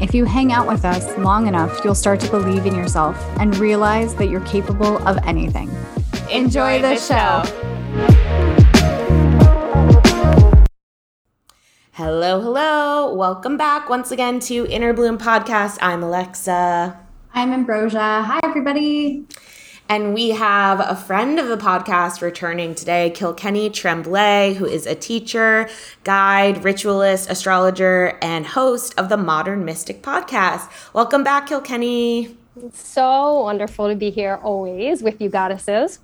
if you hang out with us long enough, you'll start to believe in yourself and realize that you're capable of anything. Enjoy, the, show. Hello, hello. Welcome back once again to Inner Bloom Podcast. I'm Alexa. I'm Ambrosia. Hi, everybody. And we have a friend of the podcast returning today, Kilkenny Tremblay, who is a teacher, guide, ritualist, astrologer, and host of the Modern Mystic podcast. Welcome back, Kilkenny. It's so wonderful to be here always with you goddesses.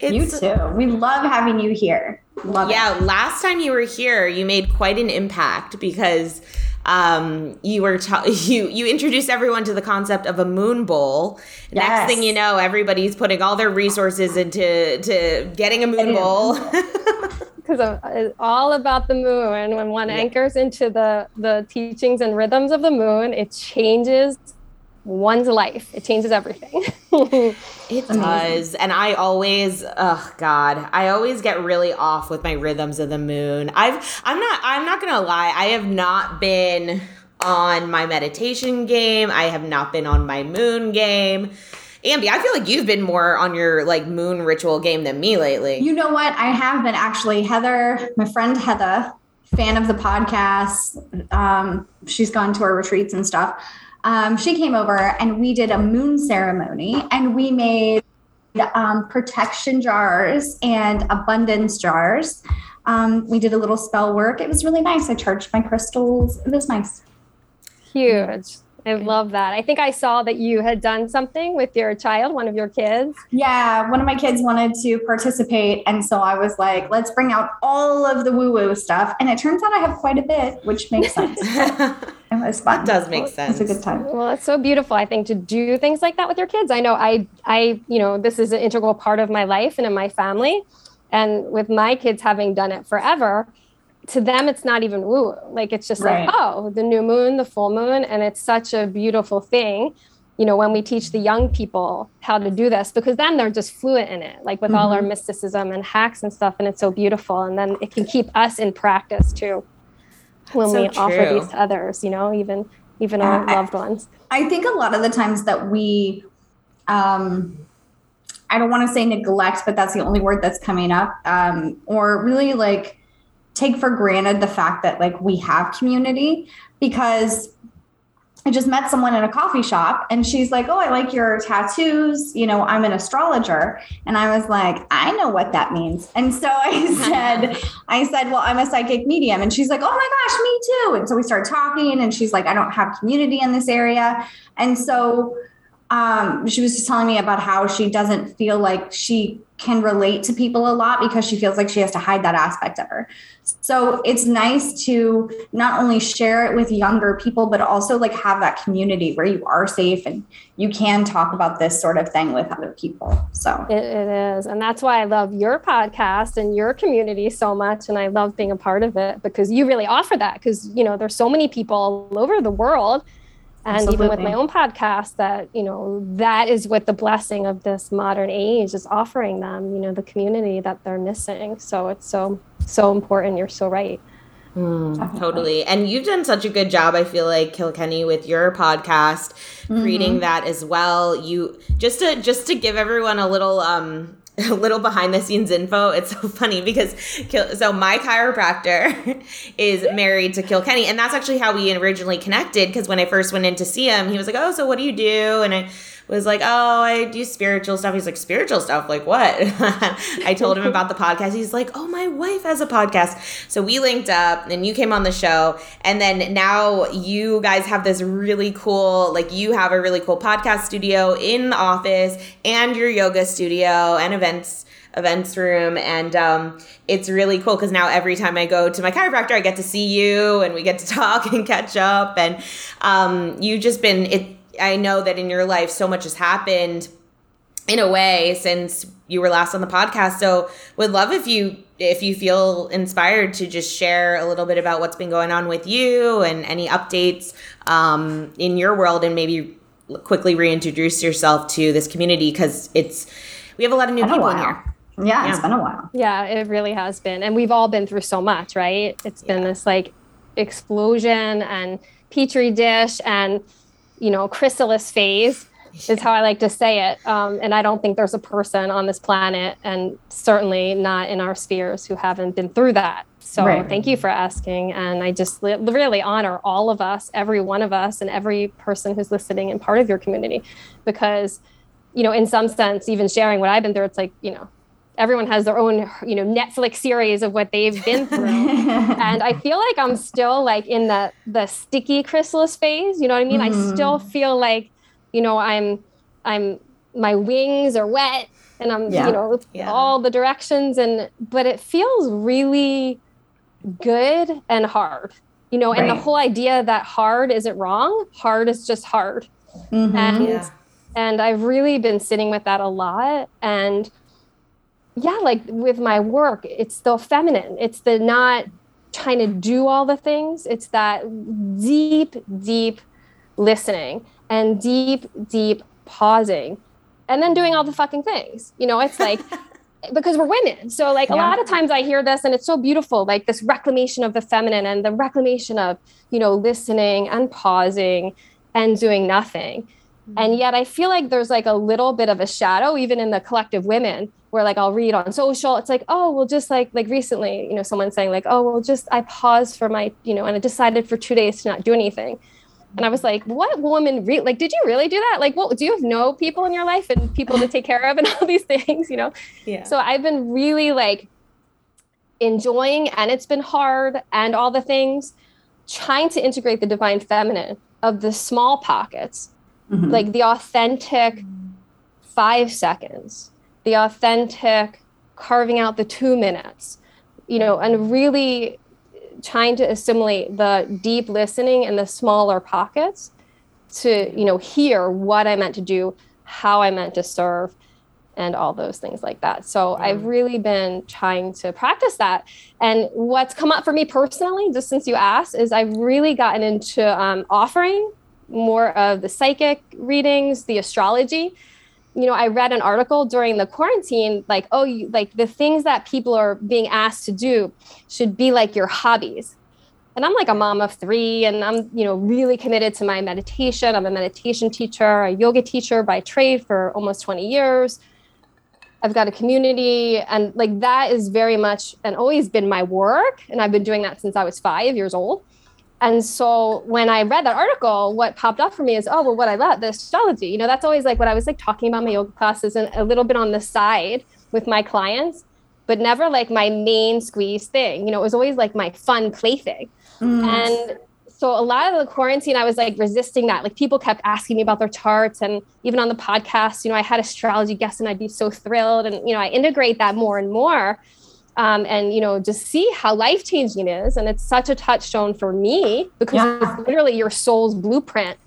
It's, you too. We love having you here. Love it. yeah, it. last time you were here, you made quite an impact because um, you were ta- you you introduced everyone to the concept of a moon bowl. Yes. Next thing you know, everybody's putting all their resources into to getting a moon bowl. Because it's all about the moon. When one yeah. anchors into the the teachings and rhythms of the moon, it changes one's life. It changes everything. it does. And I always, oh God, I always get really off with my rhythms of the moon. I've, I'm not, I'm not gonna lie, I have not been on my meditation game. I have not been on my moon game. Ambi, I feel like you've been more on your like moon ritual game than me lately. You know what? I have been actually. Heather, my friend Heather, fan of the podcast. Um, she's gone to our retreats and stuff um, she came over and we did a moon ceremony and we made um, protection jars and abundance jars. Um, we did a little spell work. It was really nice. I charged my crystals. It was nice. Huge. I love that. I think I saw that you had done something with your child, one of your kids. Yeah, one of my kids wanted to participate. And so I was like, let's bring out all of the woo woo stuff. And it turns out I have quite a bit, which makes sense. it was fun. It does make sense. It's a good time. Well, it's so beautiful, I think, to do things like that with your kids. I know I, I, you know, this is an integral part of my life and in my family. And with my kids having done it forever, to them it's not even woo like it's just right. like oh the new moon the full moon and it's such a beautiful thing you know when we teach the young people how to do this because then they're just fluent in it like with mm-hmm. all our mysticism and hacks and stuff and it's so beautiful and then it can keep us in practice too when so we true. offer these to others you know even even our loved ones i think a lot of the times that we um i don't want to say neglect but that's the only word that's coming up um or really like take for granted the fact that like we have community because I just met someone in a coffee shop and she's like, Oh, I like your tattoos. You know, I'm an astrologer. And I was like, I know what that means. And so I said, I said, Well, I'm a psychic medium. And she's like, Oh my gosh, me too. And so we started talking and she's like, I don't have community in this area. And so um, she was just telling me about how she doesn't feel like she can relate to people a lot because she feels like she has to hide that aspect of her. So it's nice to not only share it with younger people, but also like have that community where you are safe and you can talk about this sort of thing with other people. So it, it is. And that's why I love your podcast and your community so much. And I love being a part of it because you really offer that because, you know, there's so many people all over the world and Absolutely. even with my own podcast that you know that is what the blessing of this modern age is offering them you know the community that they're missing so it's so so important you're so right Mm, totally. And you've done such a good job, I feel like, Kilkenny, with your podcast, mm-hmm. creating that as well. You just to just to give everyone a little um a little behind the scenes info. It's so funny because so my chiropractor is married to Kilkenny, and that's actually how we originally connected. Because when I first went in to see him, he was like, "Oh, so what do you do?" And I was like, "Oh, I do spiritual stuff." He's like, "Spiritual stuff? Like what?" I told him about the podcast. He's like, "Oh, my wife has a podcast." So we linked up, and you came on the show, and then now you guys have this really cool, like you have a really cool podcast studio in the office, and your yoga studio and events events room and um, it's really cool because now every time i go to my chiropractor i get to see you and we get to talk and catch up and um, you've just been it I know that in your life so much has happened in a way since you were last on the podcast. So would love if you if you feel inspired to just share a little bit about what's been going on with you and any updates um, in your world and maybe quickly reintroduce yourself to this community because it's we have a lot of new people in here. Yeah, yeah, it's been a while. Yeah, it really has been. And we've all been through so much, right? It's been yeah. this like explosion and petri dish and you know, chrysalis phase is how I like to say it. Um, and I don't think there's a person on this planet, and certainly not in our spheres, who haven't been through that. So right. thank you for asking. And I just li- really honor all of us, every one of us, and every person who's listening and part of your community, because, you know, in some sense, even sharing what I've been through, it's like, you know, everyone has their own you know netflix series of what they've been through and i feel like i'm still like in the the sticky chrysalis phase you know what i mean mm. i mm-hmm. still feel like you know i'm i'm my wings are wet and i'm yeah. you know yeah. all the directions and but it feels really good and hard you know right. and the whole idea that hard isn't wrong hard is just hard mm-hmm. and yeah. and i've really been sitting with that a lot and yeah, like with my work, it's the feminine. It's the not trying to do all the things. It's that deep, deep listening and deep, deep pausing and then doing all the fucking things. You know, it's like, because we're women. So, like, yeah. a lot of times I hear this and it's so beautiful, like this reclamation of the feminine and the reclamation of, you know, listening and pausing and doing nothing. Mm-hmm. And yet I feel like there's like a little bit of a shadow, even in the collective women, where like I'll read on social, it's like, oh, well, just like like recently, you know, someone saying like, oh, well, just I paused for my, you know, and I decided for two days to not do anything. And I was like, what woman re- like did you really do that? Like, what do you have no people in your life and people to take care of and all these things, you know? Yeah. So I've been really like enjoying and it's been hard and all the things, trying to integrate the divine feminine of the small pockets, mm-hmm. like the authentic five seconds the authentic carving out the two minutes you know and really trying to assimilate the deep listening in the smaller pockets to you know hear what i meant to do how i meant to serve and all those things like that. So i've really been trying to practice that. And what's come up for me personally just since you asked is i've really gotten into um, offering more of the psychic readings the astrology you know, I read an article during the quarantine, like, oh, you, like the things that people are being asked to do should be like your hobbies. And I'm like a mom of three, and I'm, you know, really committed to my meditation. I'm a meditation teacher, a yoga teacher by trade for almost 20 years. I've got a community, and like that is very much and always been my work. And I've been doing that since I was five years old. And so when I read that article, what popped up for me is, oh, well, what I love, the astrology. You know, that's always like what I was like talking about my yoga classes and a little bit on the side with my clients, but never like my main squeeze thing. You know, it was always like my fun plaything. Mm. And so a lot of the quarantine, I was like resisting that. Like people kept asking me about their charts. And even on the podcast, you know, I had astrology guests and I'd be so thrilled. And, you know, I integrate that more and more um, and you know just see how life changing is and it's such a touchstone for me because yeah. it's literally your soul's blueprint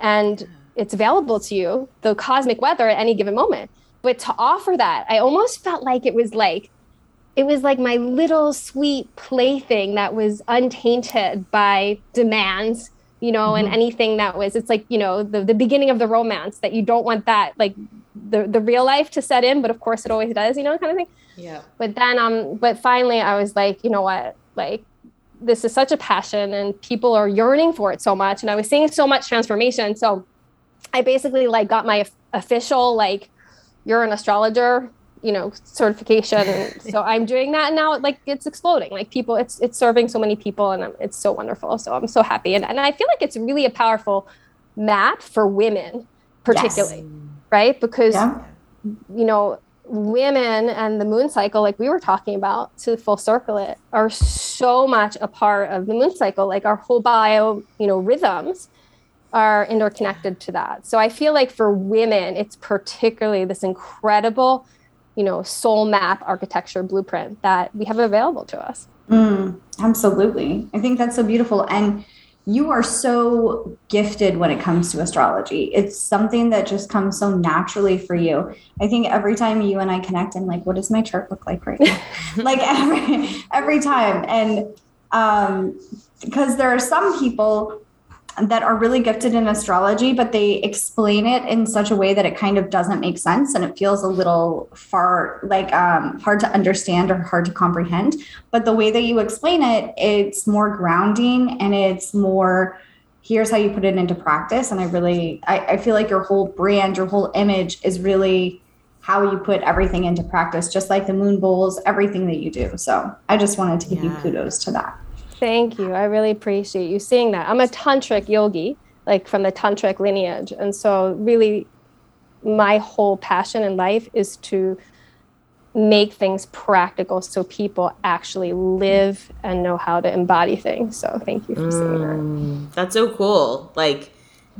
and it's available to you the cosmic weather at any given moment but to offer that i almost felt like it was like it was like my little sweet plaything that was untainted by demands you know mm-hmm. and anything that was it's like you know the, the beginning of the romance that you don't want that like the the real life to set in but of course it always does you know kind of thing. Yeah. But then um but finally i was like you know what? Like this is such a passion and people are yearning for it so much. And i was seeing so much transformation. So i basically like got my official like you're an astrologer you know certification. And so i'm doing that and now. Like it's exploding. Like people it's it's serving so many people and it's so wonderful. So i'm so happy. And, and i feel like it's really a powerful map for women particularly, yes. Right? Because, yeah. you know, women and the moon cycle, like we were talking about, to full circle it, are so much a part of the moon cycle. Like our whole bio, you know, rhythms are interconnected to that. So I feel like for women, it's particularly this incredible, you know, soul map architecture blueprint that we have available to us. Mm, absolutely. I think that's so beautiful. And you are so gifted when it comes to astrology. It's something that just comes so naturally for you. I think every time you and I connect, I'm like, what does my chart look like right now? like every every time. And um because there are some people that are really gifted in astrology, but they explain it in such a way that it kind of doesn't make sense and it feels a little far like um, hard to understand or hard to comprehend. But the way that you explain it, it's more grounding and it's more here's how you put it into practice. And I really, I, I feel like your whole brand, your whole image is really how you put everything into practice, just like the moon bowls, everything that you do. So I just wanted to give yeah. you kudos to that. Thank you. I really appreciate you seeing that. I'm a tantric yogi, like from the tantric lineage. And so, really, my whole passion in life is to make things practical so people actually live and know how to embody things. So, thank you for saying that. Mm, that's so cool. Like,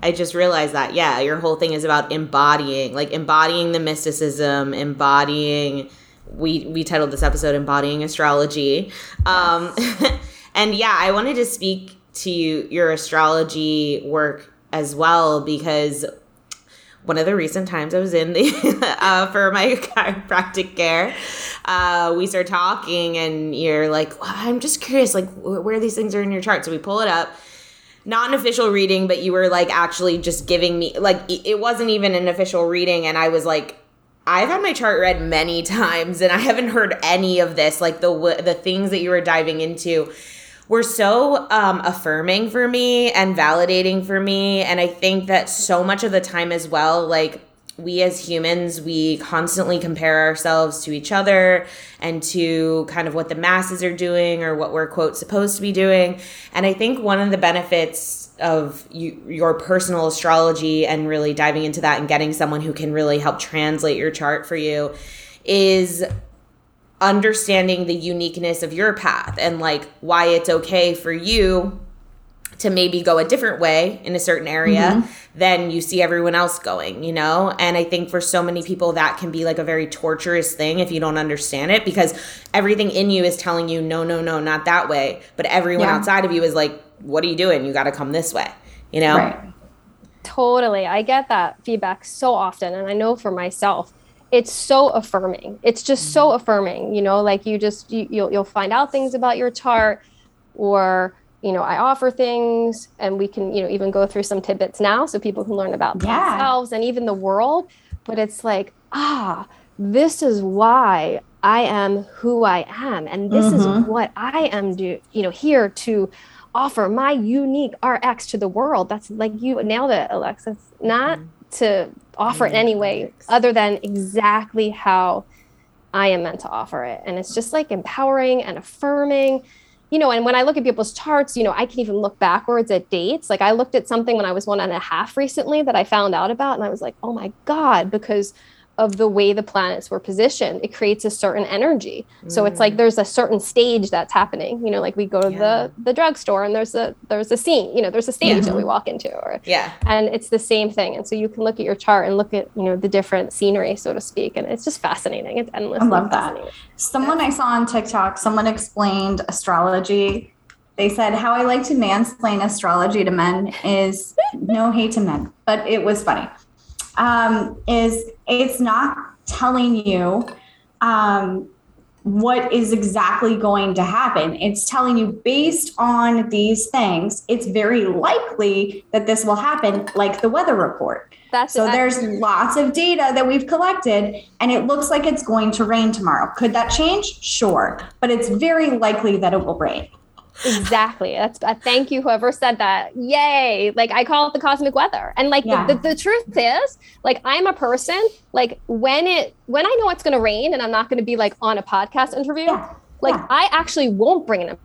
I just realized that, yeah, your whole thing is about embodying, like embodying the mysticism, embodying. We we titled this episode "Embodying Astrology." Um, yes. And yeah, I wanted to speak to you, your astrology work as well because one of the recent times I was in the uh, for my chiropractic care, uh, we start talking, and you're like, well, "I'm just curious, like where these things are in your chart." So we pull it up. Not an official reading, but you were like actually just giving me like it wasn't even an official reading, and I was like, I've had my chart read many times, and I haven't heard any of this, like the the things that you were diving into were so um, affirming for me and validating for me. And I think that so much of the time as well, like we as humans, we constantly compare ourselves to each other and to kind of what the masses are doing or what we're, quote, supposed to be doing. And I think one of the benefits of you, your personal astrology and really diving into that and getting someone who can really help translate your chart for you is understanding the uniqueness of your path and like why it's okay for you to maybe go a different way in a certain area mm-hmm. than you see everyone else going, you know? And I think for so many people that can be like a very torturous thing if you don't understand it because everything in you is telling you no, no, no, not that way, but everyone yeah. outside of you is like what are you doing? You got to come this way, you know? Right. Totally. I get that feedback so often and I know for myself it's so affirming it's just so mm-hmm. affirming you know like you just you, you'll, you'll find out things about your chart or you know i offer things and we can you know even go through some tidbits now so people can learn about yeah. themselves and even the world but it's like ah this is why i am who i am and this mm-hmm. is what i am do you know here to offer my unique rx to the world that's like you nailed it alexis not mm-hmm. To offer it in any way other than exactly how I am meant to offer it. And it's just like empowering and affirming. You know, and when I look at people's charts, you know, I can even look backwards at dates. Like I looked at something when I was one and a half recently that I found out about, and I was like, oh my God, because of the way the planets were positioned it creates a certain energy mm. so it's like mm. there's a certain stage that's happening you know like we go to yeah. the the drugstore and there's a there's a scene you know there's a stage yeah. that we walk into or yeah and it's the same thing and so you can look at your chart and look at you know the different scenery so to speak and it's just fascinating it's endless i love that someone i saw on tiktok someone explained astrology they said how i like to mansplain astrology to men is no hate to men but it was funny um, is it's not telling you um, what is exactly going to happen. It's telling you based on these things, it's very likely that this will happen, like the weather report. That's so there's lots of data that we've collected, and it looks like it's going to rain tomorrow. Could that change? Sure, but it's very likely that it will rain. Exactly. That's uh, thank you, whoever said that. Yay. Like I call it the cosmic weather. And like yeah. the, the, the, truth is, like I'm a person, like when it when I know it's gonna rain and I'm not gonna be like on a podcast interview, yeah. like yeah. I actually won't bring an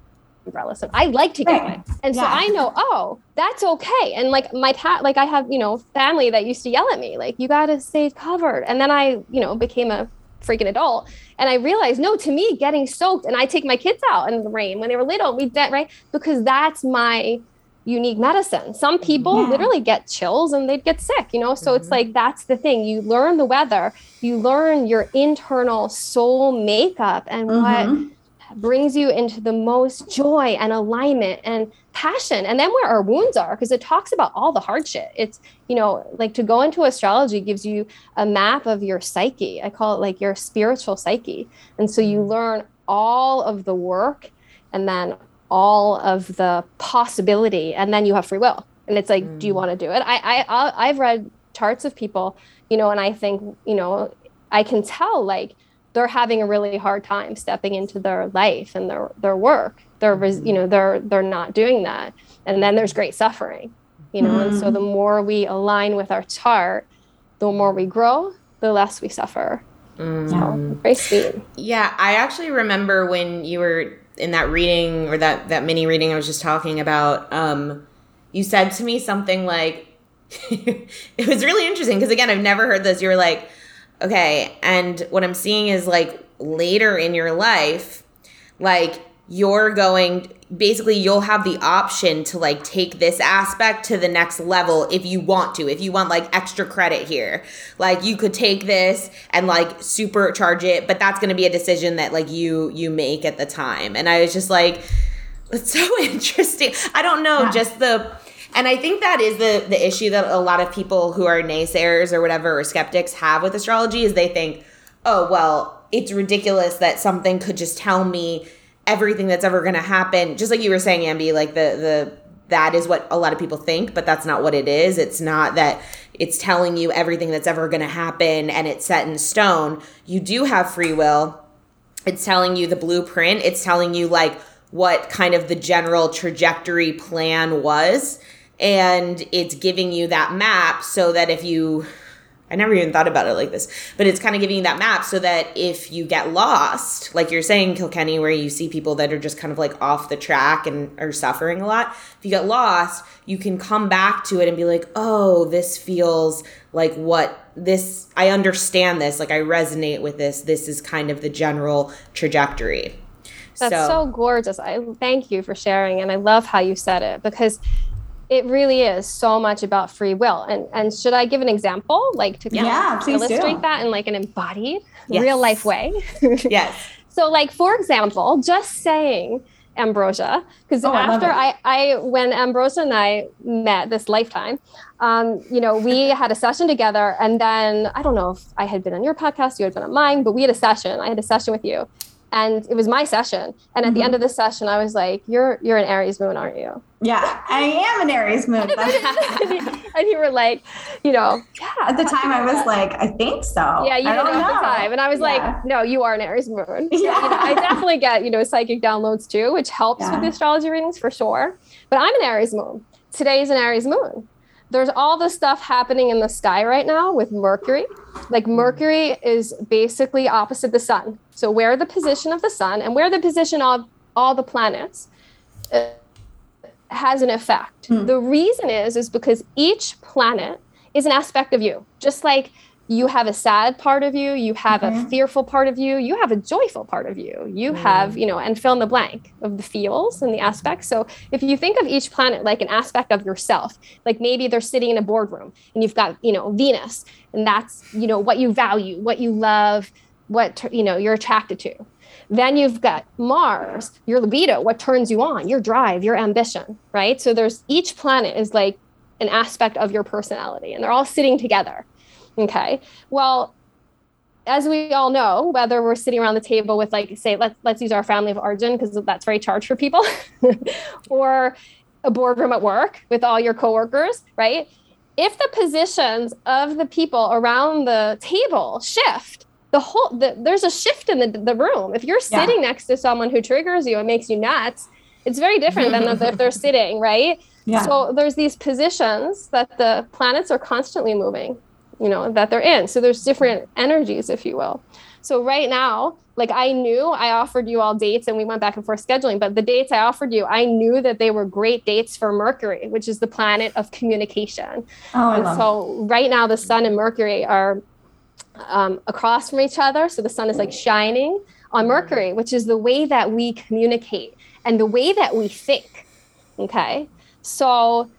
umbrella. So I like to get Right. And so I know, oh, that's okay. And like my pat, like I have, you know, family that used to yell at me, like, you got to stay covered. And then I, you know, became a freaking adult. And I realized, no, to me, getting soaked, and I take my kids out in the rain when they were little, we did, right? Because that's my unique medicine. Some people Yeah. literally get chills and they'd get sick, you know? So it's Mhm. like that's the thing. You learn the weather, you learn your internal soul makeup and what Mhm. Brings you into the most joy and alignment and passion. And then where our wounds are because it talks about all the hard shit it's you know like to go into astrology gives you a map of your psyche. I call it like your spiritual psyche. And so you learn all of the work and then all of the possibility and then you have free will. And it's like do you Mm. want to do it? I I- i've read charts of people you know and i think you know i can tell like they're having a really hard time stepping into their life and their their work they're res- you know they're they're not doing that and then there's great suffering you know and so the more we align with our chart the more we grow the less we suffer Mm. so very sweet Yeah, I actually remember when you were in that reading or that that mini reading I was just talking about. Um, you said to me something like, it was really interesting because again, I've never heard this. You were like, okay, and what I'm seeing is like later in your life, like you're going basically you'll have the option to like take this aspect to the next level if you want to if you want like extra credit here. Like you could take this and like supercharge it but that's going to be a decision that like you you make at the time. And i was just like it's so interesting. I don't know Yeah. just the and i think that is the the issue that a lot of people who are naysayers or whatever or skeptics have with astrology is they think oh well it's ridiculous that something could just tell me everything that's ever going to happen. Just like you were saying ambi like the the that is what a lot of people think but that's not what it is. It's not that it's telling you everything that's ever going to happen and it's set in stone. You do have free will. It's telling you the blueprint. It's telling you like what kind of the general trajectory plan was and it's giving you that map so that if you I never even thought about it like this, but it's kind of giving you that map so that if you get lost, like you're saying, Kilkenny, where you see people that are just kind of like off the track and are suffering a lot, if you get lost, you can come back to it and be like, oh, this feels like what this, I understand this, like I resonate with this. This is kind of the general trajectory. That's so, gorgeous. I thank you for sharing, and I love how you said it because it really is so much about free will. And and should I give an example, like to kind of Yeah, illustrate do. that in like an embodied, Yes. real life way? yes. So, like for example, just saying ambrosia, because Oh, after it. I, I, when ambrosia and I met this lifetime, um, you know, we had a session together, and then I don't know if I had been on your podcast, you had been on mine, but we had a session. I had a session with you, and it was my session. And at the Mhm. end of the session, I was like, "You're you're an Aries moon, aren't you?" Yeah, I am an Aries moon. And you were like, you know, yeah. At the time, I was like, I think so. Yeah, you I didn't don't know at the time. And I was Yeah. like, no, you are an Aries moon. Yeah. You know, I definitely get, you know, psychic downloads too, which helps with the astrology readings for sure. But I'm an Aries moon. today is an Aries moon. There's all this stuff happening in the sky right now with Mercury. Like Mercury is basically opposite the sun. So where the position of the sun and where the position of all the planets uh, has an effect. Hmm. The reason is is because each planet is an aspect of you. Just like you have a sad part of you, you have a Mhm. fearful part of you, you have a joyful part of you. You have, you know, and fill in the blank of the feels and the aspects. So if you think of each planet like an aspect of yourself, like maybe they're sitting in a boardroom and you've got, you know, Venus, and that's, you know, what you value, what you love, what, you know, you're attracted to. Then you've got Mars, your libido, what turns you on, your drive, your ambition, right? So there's each planet is like an aspect of your personality and they're all sitting together. Okay. Well, as we all know, whether we're sitting around the table with like say let's let's use our family of origin because that's very charged for people or a boardroom at work with all your coworkers, right? If the positions of the people around the table shift, the whole the, there's a shift in the, the room. If you're Yeah. sitting next to someone who triggers you and makes you nuts, it's very different than if they're sitting, right? Yeah. So there's these positions that the planets are constantly moving, you know, that they're in. So there's different energies, if you will. So right now, like I knew I offered you all dates and we went back and forth scheduling, but the dates I offered you, I knew that they were great dates for Mercury, which is the planet of communication. Oh, and so right now the sun and Mercury are um, across from each other. So the sun is like shining on Mercury, which is the way that we communicate and the way that we think. Okay. So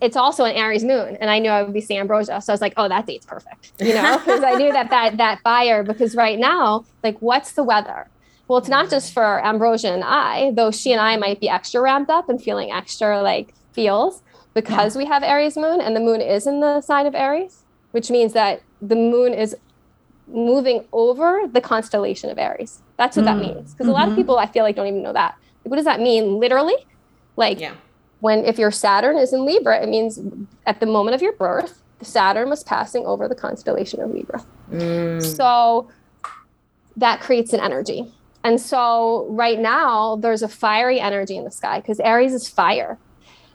it's also an Aries moon, and I knew I would be seeing Ambrosia, so I was like, "Oh, that date's perfect," you know, because I knew that that that buyer. Because right now, like, what's the weather? Well, it's not just for Ambrosia and I, though she and I might be extra ramped up and feeling extra like feels because we have Aries moon, and the moon is in the sign of Aries, which means that the moon is moving over the constellation of Aries. That's what that Mm. means. Because a lot of Mhm. people, I feel like, don't even know that. Like, what does that mean literally? Like, Yeah. When if your Saturn is in Libra, it means at the moment of your birth, Saturn was passing over the constellation of Libra. Mm. So that creates an energy. And so right now there's a fiery energy in the sky because Aries is fire.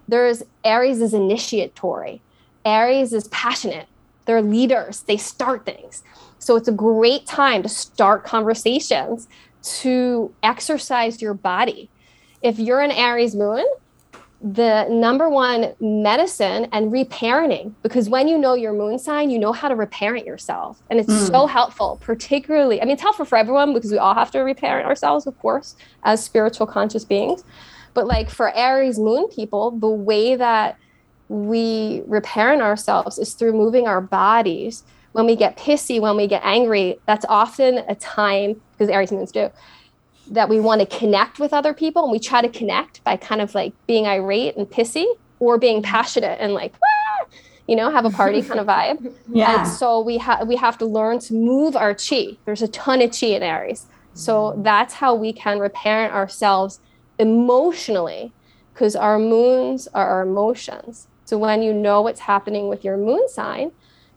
There's Aries is initiatory. Aries is passionate. They're leaders. They start things. So it's a great time to start conversations, to exercise your body. If you're an Aries moon, the number one medicine and reparenting because when you know your moon sign you know how to reparent yourself. And it's Mm. so helpful particularly i mean it's helpful for everyone because we all have to reparent ourselves of course as spiritual conscious beings. But like for aries moon people the way that we reparent ourselves is through moving our bodies. When we get pissy when we get angry that's often a time because aries moons do that we want to connect with other people and we try to connect by kind of like being irate and pissy or being passionate and like "Wah!" you know have a party kind of vibe Yeah. and so we have we have to learn to move our chi there's a ton of chi in aries so that's how we can reparent ourselves emotionally because our moons are our emotions so when you know what's happening with your moon sign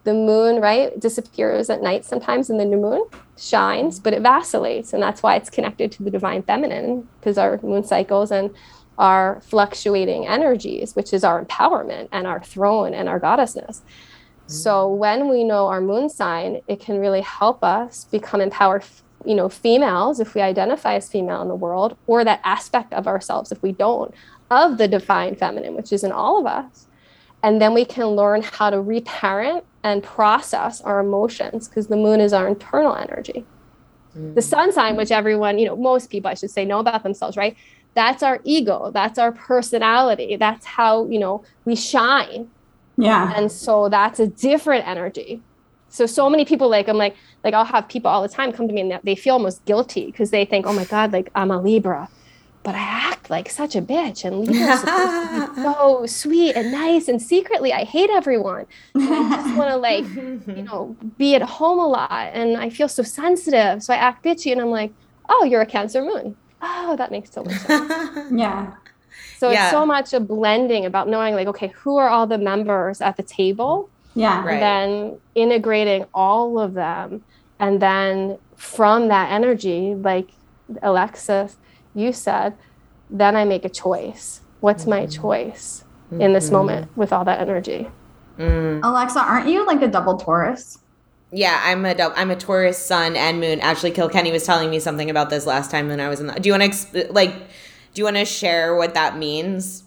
the moon right disappears at night sometimes and the new moon shines but it vacillates and that's why it's connected to the divine feminine because our moon cycles and our fluctuating energies which is our empowerment and our throne and our goddessness. Mm-hmm. So when we know our moon sign it can really help us become empowered you know females if we identify as female in the world or that aspect of ourselves if we don't of the divine feminine which is in all of us. And then we can learn how to reparent and process our emotions because the moon is our internal energy. Mm. The sun sign which everyone you know most people i should say know about themselves right? That's our ego. That's our personality. That's how you know we shine. Yeah. and so that's a different energy. So so many people like i'm like like i'll have people all the time come to me and they- they feel almost guilty because they think oh my god like i'm a libra but i act like such a bitch and libra's supposed to be so sweet and nice and secretly i hate everyone and i just want to like you know be at home a lot and i feel so sensitive so i act bitchy and i'm like oh you're a cancer moon oh that makes so much sense yeah. so Yeah. it's so much a blending about knowing like okay who are all the members at the table Yeah. Right. and then integrating all of them and then from that energy like alexis you said then i make a choice what's my choice in this moment with all that energy Mm. Alexa, aren't you like a double Taurus? Yeah, I'm a dou- I'm a Taurus sun and moon. Actually, Kilkenny was telling me something about this last time when I was in. The, do you want to exp- like? Do you want to share what that means?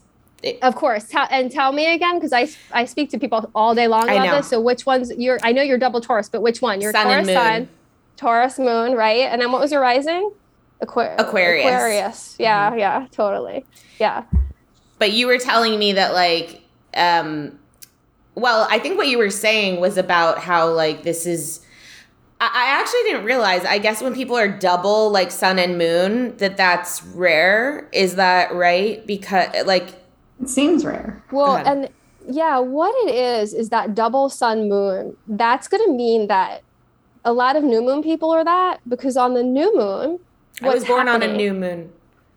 of course tell, and tell me again because I, I speak to people all day long about this so which one's you're i know you're double taurus but which one you're Sun taurus and moon. sun taurus moon right and then what was your rising Aqu- Aquarius. aquarius yeah yeah totally yeah But you were telling me that like, um, well, I think what you were saying was about how like this is. I, I actually didn't realize. I guess when people are double like sun and moon, that that's rare. Is that right? Because like, It seems rare. Well, and yeah, what it is is that double sun moon. That's going to mean that a lot of new moon people are that because on the new moon, I was born on a new moon.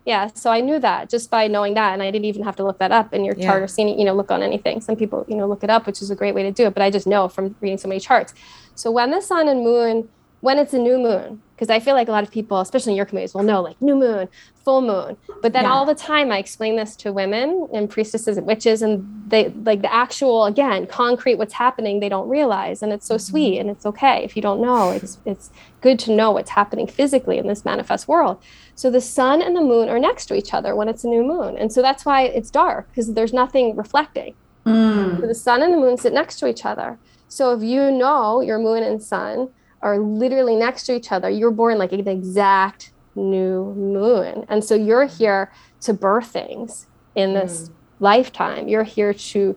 Yeah, so I knew that just by knowing that, and I didn't even have to look that up in your Yeah. chart or see, you know, look on anything. Some people, you know, look it up, which is a great way to do it. But I just know from reading so many charts. So when the sun and moon when it's a new moon, because I feel like a lot of people, especially in your communities, will know like new moon, full moon. But then yeah. all the time I explain this to women and priestesses and witches, and they like the actual, again, concrete what's happening, they don't realize. And it's so mm-hmm. sweet and it's okay. If you don't know, it's it's good to know what's happening physically in this manifest world. So the sun and the moon are next to each other when it's a new moon. And so that's why it's dark, because there's nothing reflecting. Mm. So the sun and the moon sit next to each other. So if you know your moon and sun are literally next to each other. You're born like an exact new moon. And so you're here to birth things in this mm. lifetime. You're here to,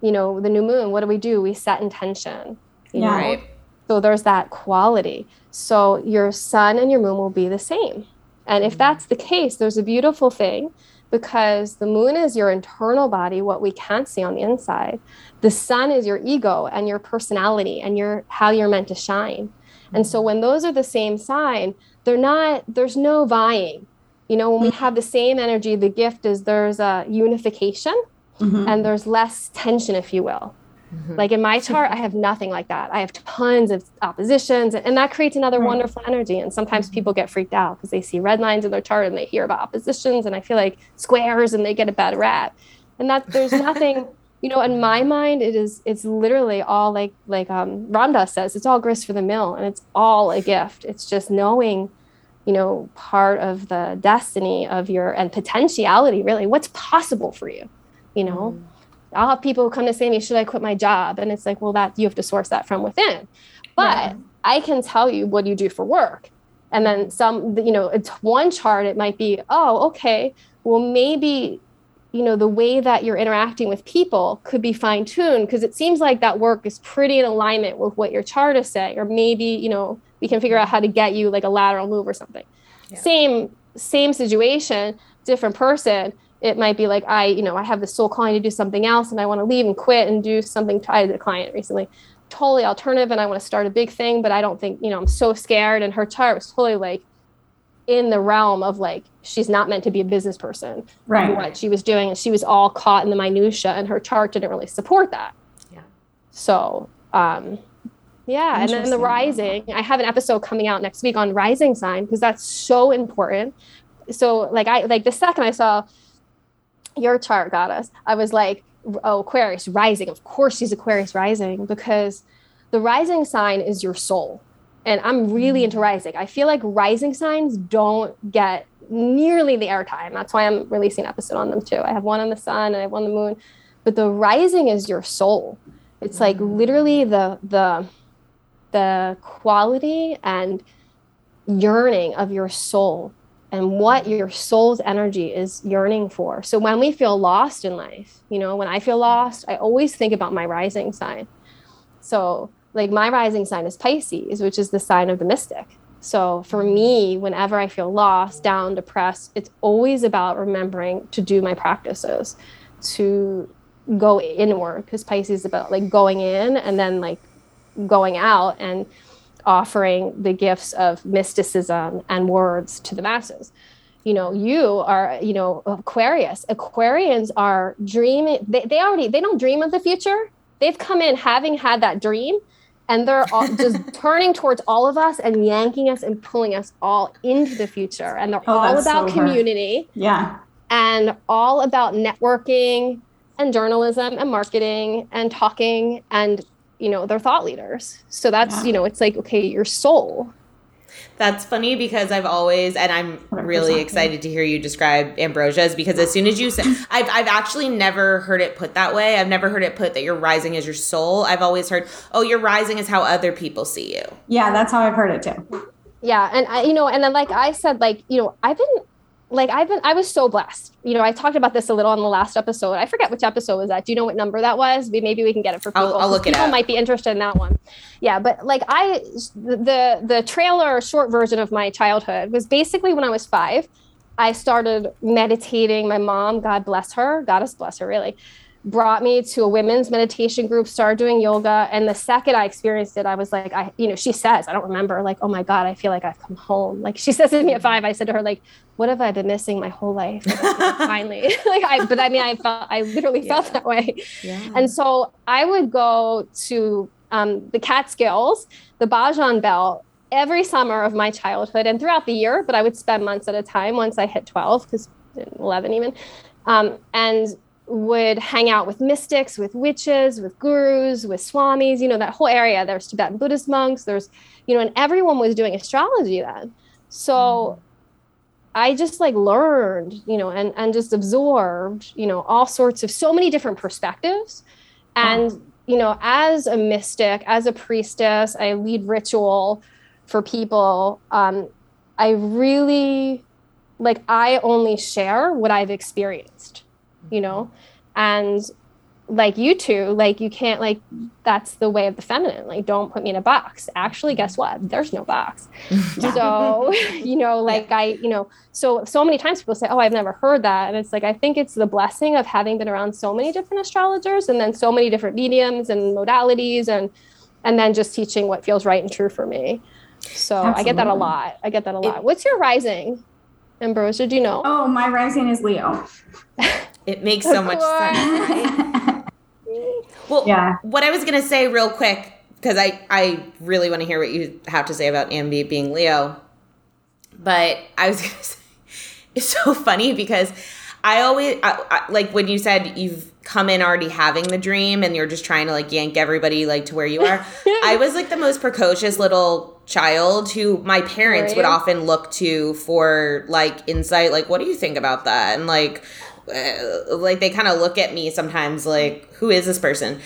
you know, the new moon, what do we do? We set intention. You yeah. Know? So there's that quality. So your sun and your moon will be the same. And if mm. that's the case, there's a beautiful thing because the moon is your internal body, what we can't see on the inside. The sun is your ego and your personality and your how you're meant to shine. And so when those are the same sign, they're not there's no vying. You know, when we have the same energy, the gift is there's a unification mm-hmm. and there's less tension, if you will. Mm-hmm. Like in my chart, I have nothing like that. I have tons of oppositions, and, and that creates another right. wonderful energy. And sometimes mm-hmm. people get freaked out because they see red lines in their chart and they hear about oppositions, and I feel like squares, and they get a bad rap. And that there's nothing, you know, in my mind, it is it's literally all like like um, Dass says, it's all grist for the mill, and it's all a gift. It's just knowing, you know, part of the destiny of your and potentiality, really, what's possible for you, you know. Mm I'll have people come to say to me, should I quit my job? And it's like, well, that you have to source that from within. But yeah. I can tell you what you do for work. And then some, you know, it's one chart, it might be, oh, okay, well, maybe, you know, the way that you're interacting with people could be fine tuned because it seems like that work is pretty in alignment with what your chart is saying. Or maybe, you know, we can figure out how to get you like a lateral move or something. Yeah. Same, same situation, different person it might be like i you know i have the soul calling to do something else and i want to leave and quit and do something i did a client recently totally alternative and i want to start a big thing but i don't think you know i'm so scared and her chart was totally like in the realm of like she's not meant to be a business person. Right. What she was doing and she was all caught in the minutia and her chart didn't really support that. Yeah. So um yeah and then the rising i have an episode coming out next week on rising sign because that's so important. So like i like the second i saw your chart goddess, I was like, oh, Aquarius rising. Of course, she's Aquarius rising because the rising sign is your soul. And I'm really into mm. rising. I feel like rising signs don't get nearly the airtime. That's why I'm releasing an episode on them too. I have one on the sun and I have one on the moon. But the rising is your soul. It's like mm. literally the the the quality and yearning of your soul and what your soul's energy is yearning for. So when we feel lost in life, you know, when I feel lost, I always think about my rising sign. So, like my rising sign is Pisces, which is the sign of the mystic. So for me, whenever I feel lost, down, depressed, it's always about remembering to do my practices, to go inward, because Pisces is about like going in and then like going out and offering the gifts of mysticism and words to the masses. You know you are you know aquarius. Aquarians are dreaming they, they already they don't dream of the future. They've come in having had that dream and they're all just turning towards all of us and yanking us and pulling us all into the future. And they're oh, all about so community yeah. and all about networking and journalism and marketing and talking and you know they're thought leaders so that's yeah. you know it's like okay your soul that's funny because I've always, and I'm really excited to hear you describe Ambrosia's because as soon as you said, I've, I've actually never heard it put that way. I've never heard it put that you're rising as your soul. I've always heard, oh, you're rising is how other people see you. Yeah, that's how I've heard it too. Yeah. And I, you know, and then like I said, like, you know, I've been like I've been I was so blessed. You know, I talked about this a little on the last episode. I forget which episode was that. Do you know what number that was? Maybe we can get it for people. I'll, I'll look it people up. might be interested in that one. Yeah, but like I the the trailer short version of my childhood was basically when I was 5. I started meditating. My mom, God bless her, goddess bless her really brought me to a women's meditation group, started doing yoga. And the second I experienced it, I was like, I, you know, she says, I don't remember, like, oh my God, I feel like I've come home. Like she says to me at five, I said to her, like, what have I been missing my whole life? finally. like I, but I mean, I felt, I literally yeah. felt that way. Yeah. And so I would go to um, the Catskills, the Bajan Belt, every summer of my childhood and throughout the year, but I would spend months at a time once I hit 12, because 11 even, um, and would hang out with mystics, with witches, with gurus, with swamis, you know, that whole area. There's Tibetan Buddhist monks, there's, you know, and everyone was doing astrology then. So mm. I just like learned, you know, and, and just absorbed, you know, all sorts of so many different perspectives. And, you know, as a mystic, as a priestess, I lead ritual for people. Um, I really like I only share what I've experienced, you know, mm-hmm. and like you two, like you can't like that's the way of the feminine. Like don't put me in a box. Actually, guess what? There's no box. so, you know, like I, you know, so so many times people say, "Oh, I've never heard that." And it's like I think it's the blessing of having been around so many different astrologers and then so many different mediums and modalities and and then just teaching what feels right and true for me. So, Absolutely. I get that a lot. I get that a lot. It, What's your rising? Ambrosia, do you know? Oh, my rising is Leo. it makes so much sense. Right? well, yeah. what I was going to say real quick, because I, I really want to hear what you have to say about Ambi being Leo. But I was going to say, it's so funny because I always, I, I, like when you said you've come in already having the dream and you're just trying to like yank everybody like to where you are. I was like the most precocious little child who my parents would often look to for like insight like what do you think about that and like uh, like they kind of look at me sometimes like who is this person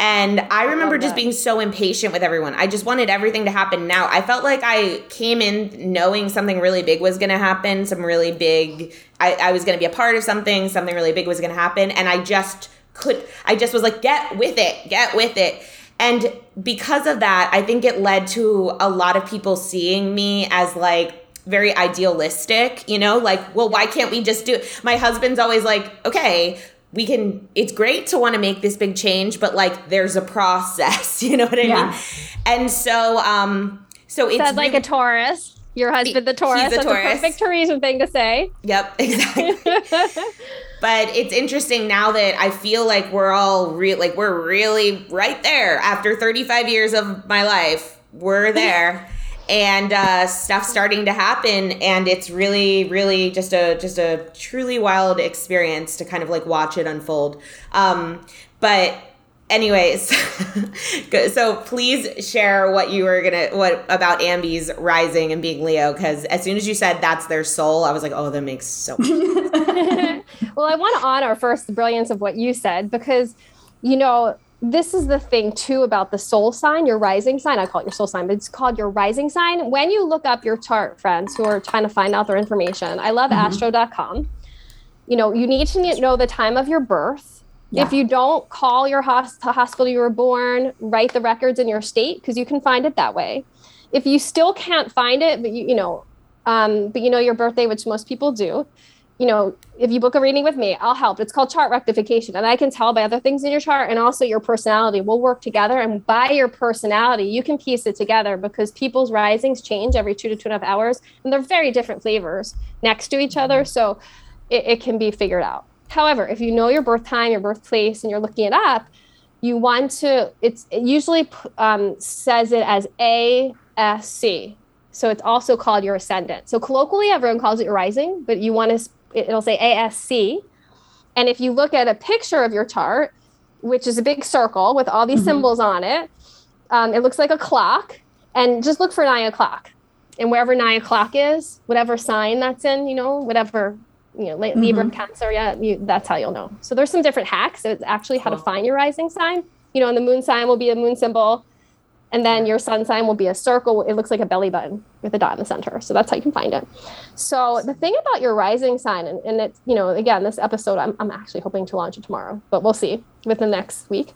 and I remember just being so impatient with everyone. I just wanted everything to happen now. I felt like I came in knowing something really big was going to happen, some really big, I, I was going to be a part of something, something really big was going to happen. And I just could, I just was like, get with it, get with it. And because of that, I think it led to a lot of people seeing me as like, very idealistic, you know, like, well, why can't we just do it? My husband's always like, okay, we can it's great to want to make this big change but like there's a process you know what i yeah. mean and so um so it's Said like really, a taurus your husband the taurus he's a that's taurus. a perfect Taurus thing to say yep exactly but it's interesting now that i feel like we're all real like we're really right there after 35 years of my life we're there and uh, stuff starting to happen and it's really really just a just a truly wild experience to kind of like watch it unfold. Um, but anyways so please share what you were gonna what about ambi's rising and being leo because as soon as you said that's their soul i was like oh that makes so well i want to honor first the brilliance of what you said because you know this is the thing too about the soul sign, your rising sign. I call it your soul sign, but it's called your rising sign. When you look up your chart, friends who are trying to find out their information, I love mm-hmm. astro.com. You know, you need to know the time of your birth. Yeah. If you don't call your hospital you were born, write the records in your state because you can find it that way. If you still can't find it, but you, you know, um, but you know your birthday, which most people do, you know, if you book a reading with me, I'll help. It's called chart rectification. And I can tell by other things in your chart and also your personality. We'll work together. And by your personality, you can piece it together because people's risings change every two to two and a half hours. And they're very different flavors next to each other. So it, it can be figured out. However, if you know your birth time, your birthplace, and you're looking it up, you want to, it's, it usually um, says it as ASC. So it's also called your ascendant. So colloquially, everyone calls it your rising, but you want to it'll say ASC. And if you look at a picture of your chart, which is a big circle with all these mm-hmm. symbols on it, um, it looks like a clock. And just look for nine o'clock. And wherever nine o'clock is, whatever sign that's in, you know, whatever, you know, mm-hmm. Libra, Cancer, yeah, you, that's how you'll know. So there's some different hacks. It's actually how to find your rising sign. You know, and the moon sign will be a moon symbol. And then your sun sign will be a circle. It looks like a belly button with a dot in the center. So that's how you can find it. So the thing about your rising sign, and, and it's, you know, again, this episode, I'm, I'm actually hoping to launch it tomorrow, but we'll see within the next week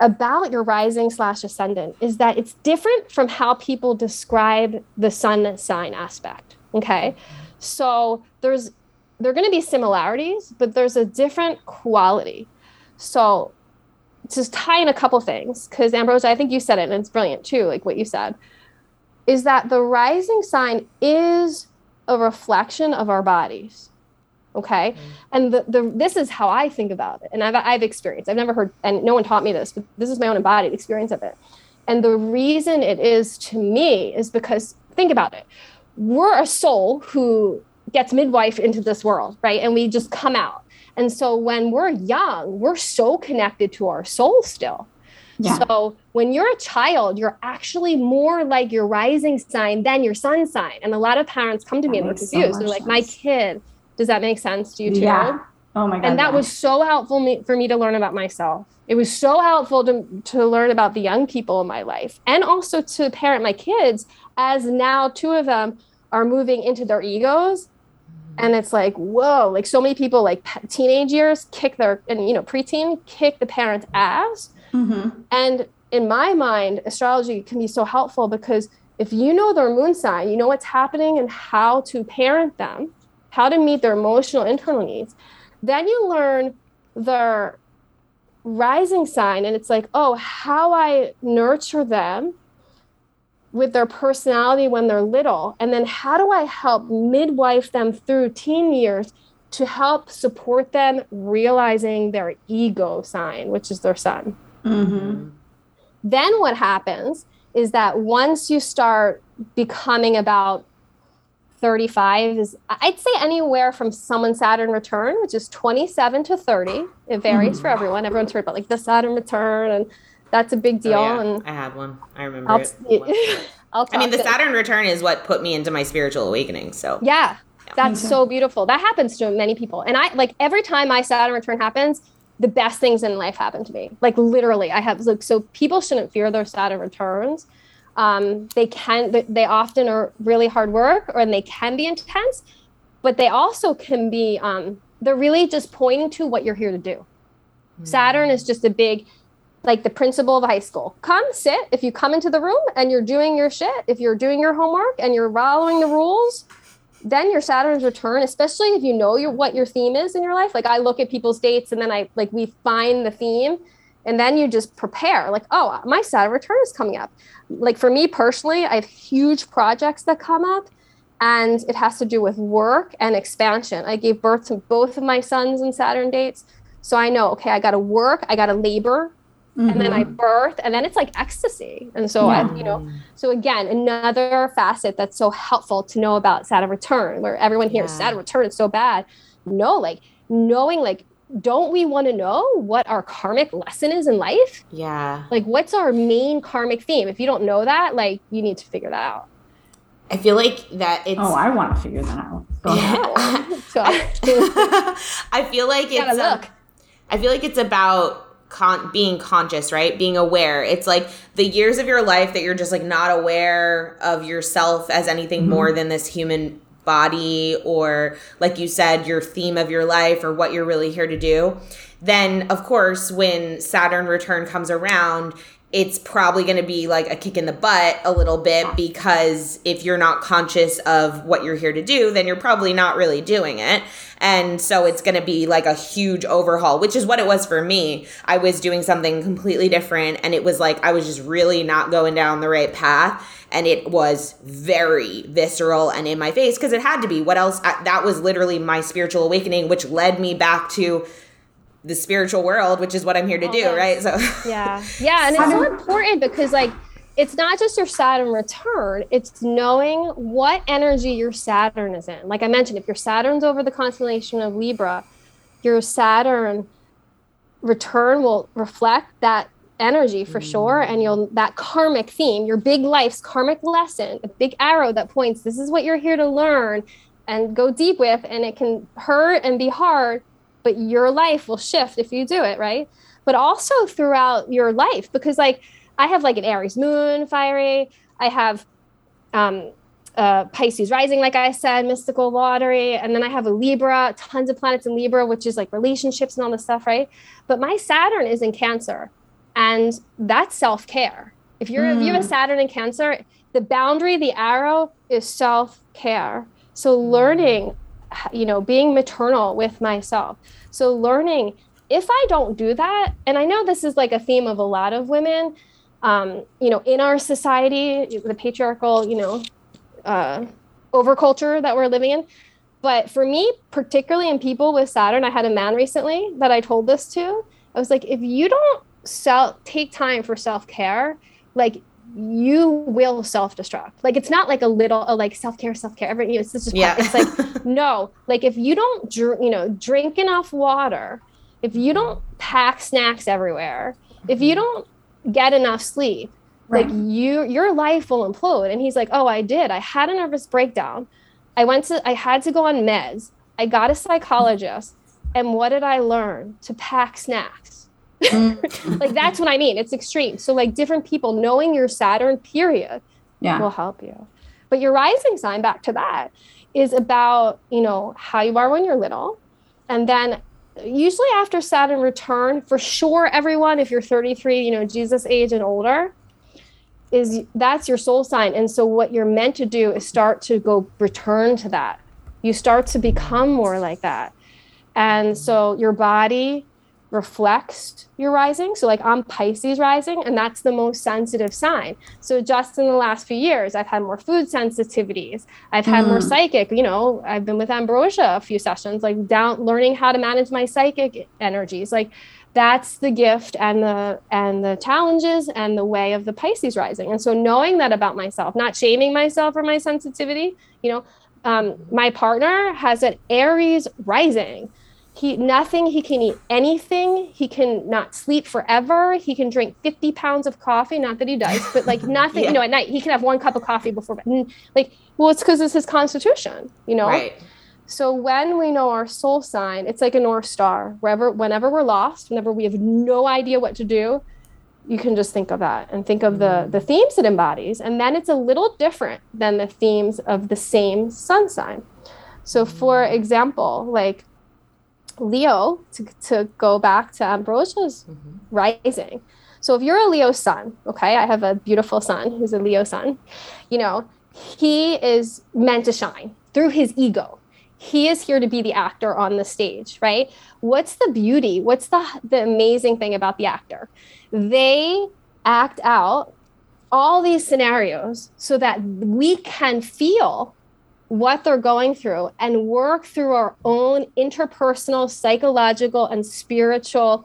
about your rising slash ascendant is that it's different from how people describe the sun sign aspect. Okay. So there's, there are going to be similarities, but there's a different quality. So to tie in a couple things, because Ambrose, I think you said it, and it's brilliant too, like what you said, is that the rising sign is a reflection of our bodies. Okay. Mm-hmm. And the, the this is how I think about it. And I've I've experienced. I've never heard and no one taught me this, but this is my own embodied experience of it. And the reason it is to me is because think about it. We're a soul who gets midwife into this world, right? And we just come out. And so when we're young, we're so connected to our soul still. Yeah. So when you're a child, you're actually more like your rising sign than your sun sign. And a lot of parents come to me and they're confused. So they're like, sense. my kid, does that make sense to you too? Yeah. Oh my God. And that yeah. was so helpful me, for me to learn about myself. It was so helpful to, to learn about the young people in my life and also to parent my kids as now two of them are moving into their egos and it's like whoa like so many people like teenage years kick their and you know preteen kick the parents ass mm-hmm. and in my mind astrology can be so helpful because if you know their moon sign you know what's happening and how to parent them how to meet their emotional internal needs then you learn their rising sign and it's like oh how i nurture them with their personality when they're little? And then how do I help midwife them through teen years to help support them realizing their ego sign, which is their sun? Mm-hmm. Then what happens is that once you start becoming about 35 is I'd say anywhere from someone Saturn return, which is 27 to 30. It varies mm-hmm. for everyone. Everyone's heard about like the Saturn return and that's a big oh, deal. Oh, yeah. And I had one. I remember I'll, it. I'll I mean, the Saturn return is what put me into my spiritual awakening. So yeah, yeah. that's so beautiful. That happens to many people, and I like every time my Saturn return happens, the best things in life happen to me. Like literally, I have like so people shouldn't fear their Saturn returns. Um, they can they often are really hard work, or and they can be intense, but they also can be um, they're really just pointing to what you're here to do. Mm-hmm. Saturn is just a big like the principal of high school. Come sit. If you come into the room and you're doing your shit, if you're doing your homework and you're following the rules, then your Saturn's return, especially if you know your what your theme is in your life. Like I look at people's dates and then I like we find the theme and then you just prepare like, oh, my Saturn return is coming up. Like for me personally, I have huge projects that come up and it has to do with work and expansion. I gave birth to both of my sons in Saturn dates. So I know, okay, I got to work, I got to labor, Mm-hmm. and then I mm-hmm. birth, and then it's like ecstasy. And so yeah. I, you know, so again, another facet that's so helpful to know about Saturn return, where everyone hears yeah. Saturn return is so bad. No, like knowing like don't we want to know what our karmic lesson is in life? Yeah. Like what's our main karmic theme? If you don't know that, like you need to figure that out. I feel like that it's Oh, I want to figure that out. Yeah. so, I feel like it's um, I feel like it's about con- being conscious, right? Being aware. It's like the years of your life that you're just like not aware of yourself as anything mm-hmm. more than this human body or like you said your theme of your life or what you're really here to do. Then of course when Saturn return comes around, it's probably going to be like a kick in the butt a little bit because if you're not conscious of what you're here to do, then you're probably not really doing it. And so it's going to be like a huge overhaul, which is what it was for me. I was doing something completely different and it was like I was just really not going down the right path and it was very visceral and in my face because it had to be. What else? That was literally my spiritual awakening, which led me back to the spiritual world, which is what I'm here to do, right? So yeah, yeah, and it's so important because like it's not just your Saturn return; it's knowing what energy your Saturn is in. Like I mentioned, if your Saturn's over the constellation of Libra, your Saturn return will reflect that energy for mm. sure and you'll that karmic theme your big life's karmic lesson a big arrow that points this is what you're here to learn and go deep with and it can hurt and be hard but your life will shift if you do it, right? But also throughout your life, because like I have like an Aries moon, fiery. I have um, uh, Pisces rising, like I said, mystical lottery. And then I have a Libra, tons of planets in Libra, which is like relationships and all this stuff, right? But my Saturn is in Cancer, and that's self care. If you're mm. if you have a mm. Saturn in Cancer, the boundary, the arrow is self care. So learning you know, being maternal with myself. So learning if I don't do that, and I know this is like a theme of a lot of women, um, you know, in our society, the patriarchal, you know, uh, overculture that we're living in, But for me, particularly in people with Saturn, I had a man recently that I told this to. I was like, if you don't self take time for self-care, like you will self-destruct. Like it's not like a little a like self-care, self-care. Every you know, it's just yeah. it's like no. Like if you don't dr- you know drink enough water, if you don't pack snacks everywhere, if you mm-hmm. don't get enough sleep, right. like you your life will implode. And he's like, oh, I did. I had a nervous breakdown. I went to I had to go on meds. I got a psychologist. And what did I learn? To pack snacks. like that's what I mean. It's extreme. So like different people knowing your Saturn period yeah. will help you. But your rising sign, back to that, is about, you know, how you are when you're little. And then usually after Saturn return, for sure, everyone, if you're 33, you know, Jesus age and older, is that's your soul sign. And so what you're meant to do is start to go return to that. You start to become more like that. And so your body, reflects your rising. So, like I'm Pisces rising, and that's the most sensitive sign. So, just in the last few years, I've had more food sensitivities. I've had mm. more psychic. You know, I've been with Ambrosia a few sessions, like down learning how to manage my psychic energies. Like that's the gift and the and the challenges and the way of the Pisces rising. And so, knowing that about myself, not shaming myself for my sensitivity. You know, um, my partner has an Aries rising he nothing he can eat anything. He can not sleep forever. He can drink 50 pounds of coffee not that he does but like nothing yeah. you know at night. He can have one cup of coffee before bed. And like well it's because it's his constitution you know? Right. So when we know our soul sign it's like a north star. Wherever whenever we're lost whenever we have no idea what to do you can just think of that and think of the mm. the themes it embodies. And then it's a little different than the themes of the same sun sign. So for mm. example like Leo, to, to go back to Ambrosia's mm-hmm. rising. So if you're a Leo sun, okay, I have a beautiful son who's a Leo sun, you know, he is meant to shine through his ego. He is here to be the actor on the stage, right? What's the beauty? What's the the amazing thing about the actor? They act out all these scenarios so that we can feel what they're going through and work through our own interpersonal, psychological, and spiritual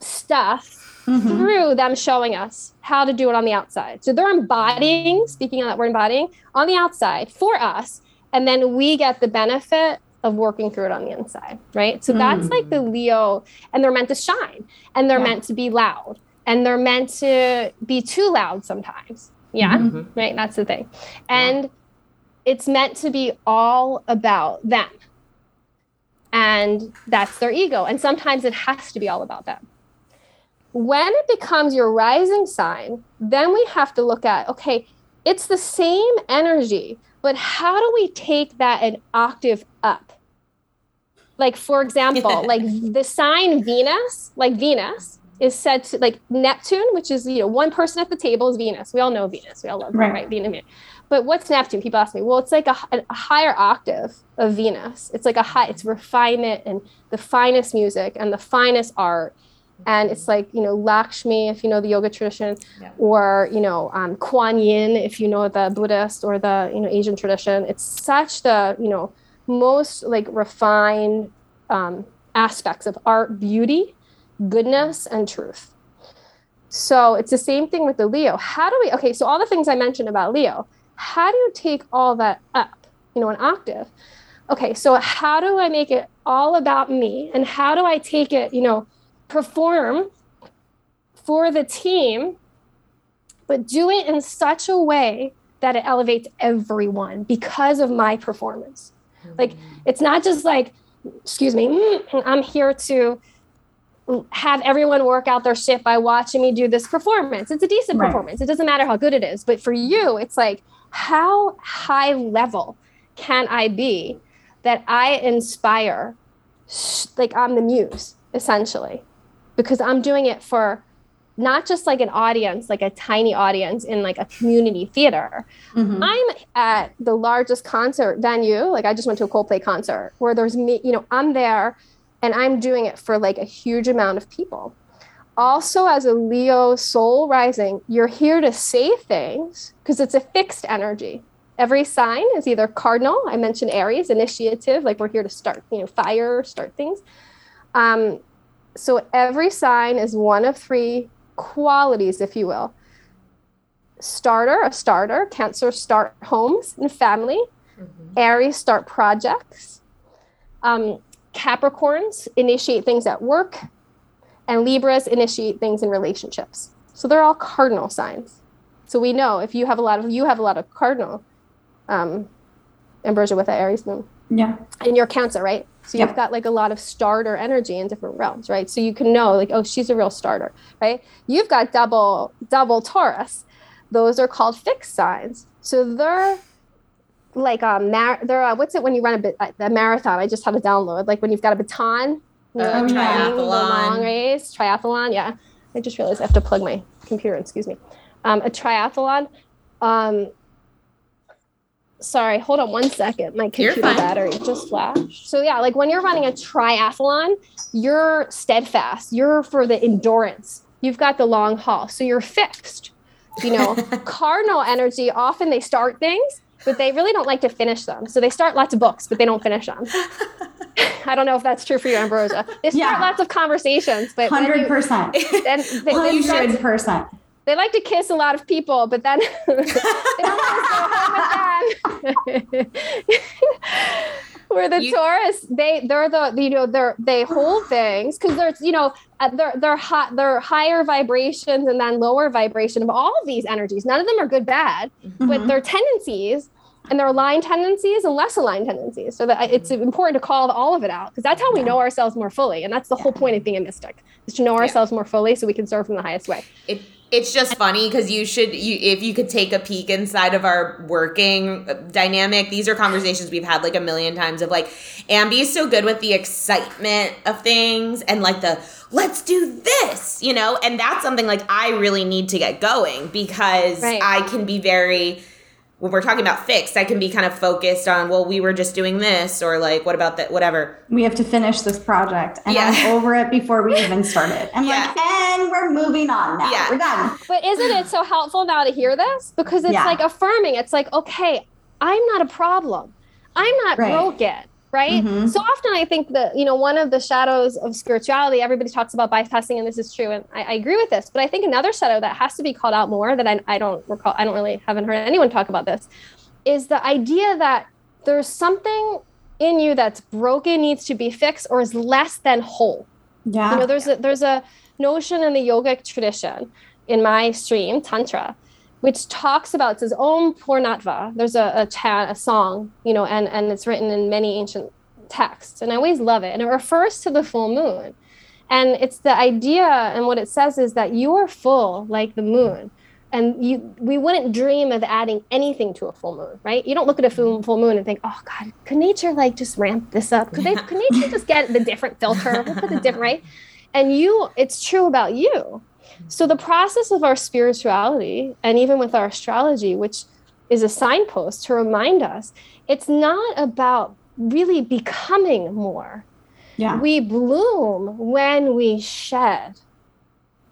stuff mm-hmm. through them showing us how to do it on the outside. So they're embodying, speaking of that, we're embodying on the outside for us. And then we get the benefit of working through it on the inside, right? So that's mm. like the Leo, and they're meant to shine and they're yeah. meant to be loud and they're meant to be too loud sometimes yeah. Mm-hmm. Right. That's the thing. And it's meant to be all about them. And that's their ego. And sometimes it has to be all about them. When it becomes your rising sign, then we have to look at okay, it's the same energy, but how do we take that an octave up? Like, for example, like the sign Venus, like Venus, is said to like Neptune, which is you know one person at the table is Venus. We all know Venus. We all love right. right? Venus. But what's Neptune? People ask me. Well, it's like a, a, higher octave of Venus. It's like a high. It's refinement and the finest music and the finest art. And it's like you know Lakshmi, if you know the yoga tradition, yeah. or you know um, Kuan Yin, if you know the Buddhist or the you know Asian tradition. It's such the you know most like refined um, aspects of art, beauty, goodness and truth. So it's the same thing with the Leo. How do we, okay, so all the things I mentioned about Leo, how do you take all that up, you know, an octave? Okay, so how do I make it all about me? And how do I take it, you know, perform for the team, but do it in such a way that it elevates everyone because of my performance? Like, mm. it's not just like, excuse me, mm, I'm here to, have everyone work out their shit by watching me do this performance. It's a decent right. performance. It doesn't matter how good it is. But for you, it's like, how high level can I be that I inspire? Like I'm the muse, essentially, because I'm doing it for not just like an audience, like a tiny audience in like a community theater. Mm-hmm. I'm at the largest concert venue. Like I just went to a Coldplay concert where there's me, you know, I'm there and I'm doing it for like a huge amount of people. Also, as a Leo soul rising, you're here to say things because it's a fixed energy. every sign is either cardinal. I mentioned Aries, initiative, like we're here to start, you know, fire, start things. Um, so every sign is one of three qualities, if you will. Starter, a starter, Cancer start homes and family. Mm-hmm. Aries start projects. Um, Capricorns initiate things at work, and Libras initiate things in relationships. So they're all cardinal signs. So we know if you have a lot of you have a lot of cardinal um, ambrosia with that Aries moon. Yeah. In your Cancer, right? So you've got like a lot of starter energy in different realms, right? So you can know like, oh, she's a real starter, right? You've got double double Taurus. Those are called fixed signs. So they're like a mar- they're what's it when you run a bit a marathon? I just had a download like when you've got a baton, you know, uh, triathlon, long race, triathlon. Yeah, I just realized I have to plug my computer. Excuse me. Um, a triathlon. Um, sorry, hold on one second. My computer battery just flashed. So yeah, like when you're running a triathlon, you're steadfast. You're for the endurance. You've got the long haul. So you're fixed. You know, cardinal energy, often they start things, but they really don't like to finish them. So they start lots of books, but they don't finish them. I don't know if that's true for you, Ambrosia. They start yeah. lots of conversations, but hundred percent, hundred percent they like to kiss a lot of people, but then they don't always go home again. Where the you, Taurus, they they're the you know they're they hold things because there's you know they're they're hot they're higher vibrations and then lower vibration of all of these energies. None of them are good bad, mm-hmm. but their tendencies and their aligned tendencies and less aligned tendencies. So that it's important to call all of it out because that's how we know ourselves more fully, and that's the whole point of being a mystic is to know ourselves yeah. more fully so we can serve in the highest way. It, it's just funny because you should you if you could take a peek inside of our working uh, dynamic these are conversations we've had like a million times of like ambi is so good with the excitement of things and like the let's do this you know and that's something like i really need to get going because right. i can be very when we're talking about fixed, I can be kind of focused on, well, we were just doing this, or like, what about that, whatever. We have to finish this project, and yeah. I'm over it before we even started. I'm yeah. like, and we're moving on now. Yeah. We're done. But isn't it so helpful now to hear this? Because it's yeah. like affirming. It's like, okay, I'm not a problem. I'm not right. broken right? Mm-hmm. So often I think that, you know, one of the shadows of spirituality, everybody talks about bypassing, and this is true. And I, I, agree with this, but I think another shadow that has to be called out more that I, I don't recall, I don't really haven't heard anyone talk about this is the idea that there's something in you that's broken, needs to be fixed, or is less than whole. Yeah. You know, there's a there's a notion in the yogic tradition in my stream, Tantra, which talks about says Om Purnatva. There's a, a a song, you know, and and it's written in many ancient texts, and I always love it. And it refers to the full moon, and it's the idea, and what it says is that you are full like the moon. And you, we wouldn't dream of adding anything to a full moon, right? You don't look at a full, full moon and think, "Oh God, could nature like just ramp this up? Could, they, could nature just get the different filter? Put the different, right?" And you, it's true about you so the process of our spirituality, and even with our astrology, which is a signpost to remind us, it's not about really becoming more. Yeah. We bloom when we shed.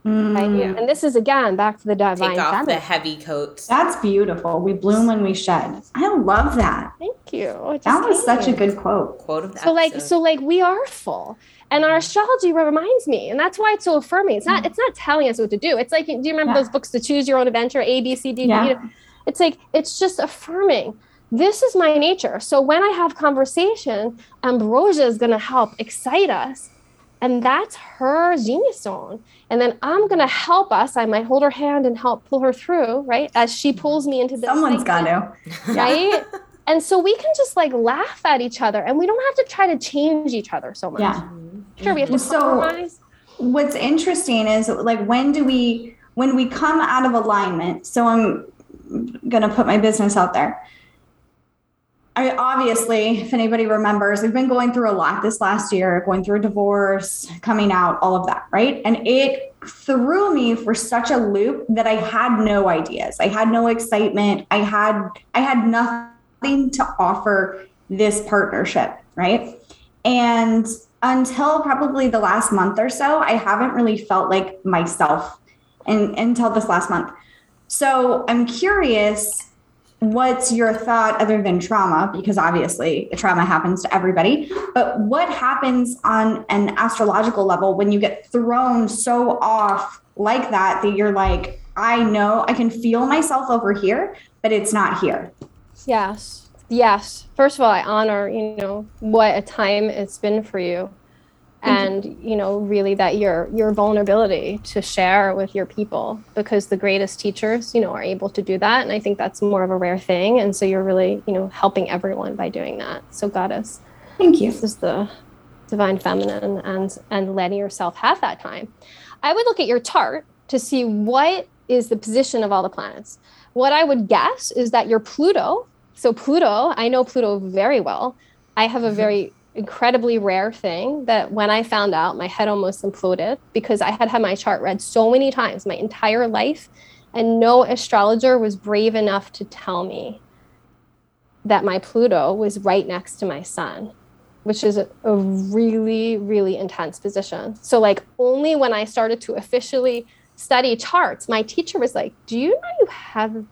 Mm. Right? And this is again back to the divine. Take off feminine. the heavy coats. That's beautiful. We bloom when we shed. I love that. Thank you. That was such you. a good quote. Quote of the so episode. like so like we are full, and our astrology reminds me, and that's why it's so affirming. It's not it's not telling us what to do. It's like do you remember yeah. those books, to choose your own adventure, A B C D? Yeah. It's like it's just affirming this is my nature. So when I have conversation, Ambrosia is going to help excite us and that's her genius zone and then i'm going to help us. I might hold her hand and help pull her through right as she pulls me into this someone's got to right? And so we can just like laugh at each other and we don't have to try to change each other so much. Yeah. Sure we have to so compromise. what's interesting is like when do we when we come out of alignment so i'm going to put my business out there I obviously, if anybody remembers, we've been going through a lot this last year, going through a divorce, coming out, all of that, right? And it threw me for such a loop that I had no ideas. I had no excitement. I had I had nothing to offer this partnership, right? And until probably the last month or so, I haven't really felt like myself and until this last month. So I'm curious what's your thought other than trauma? Because obviously trauma happens to everybody. But what happens on an astrological level when you get thrown so off like that that you're like i know i can feel myself over here but it's not here yes. Yes. First of all i honor you know what a time it's been for you and you know really that your your vulnerability to share with your people because the greatest teachers you know are able to do that and i think that's more of a rare thing and so you're really you know helping everyone by doing that. So goddess thank you. this is the divine feminine and and letting yourself have that time. I would look at your chart to see what is the position of all the planets. What i would guess is that your pluto. So pluto i know pluto very well. I have a mm-hmm. very incredibly rare thing that when I found out, my head almost imploded because I had had my chart read so many times my entire life, and no astrologer was brave enough to tell me that my Pluto was right next to my sun, which is a, a really, really intense position. So, like, only when I started to officially study charts, my teacher was like, Do you know you have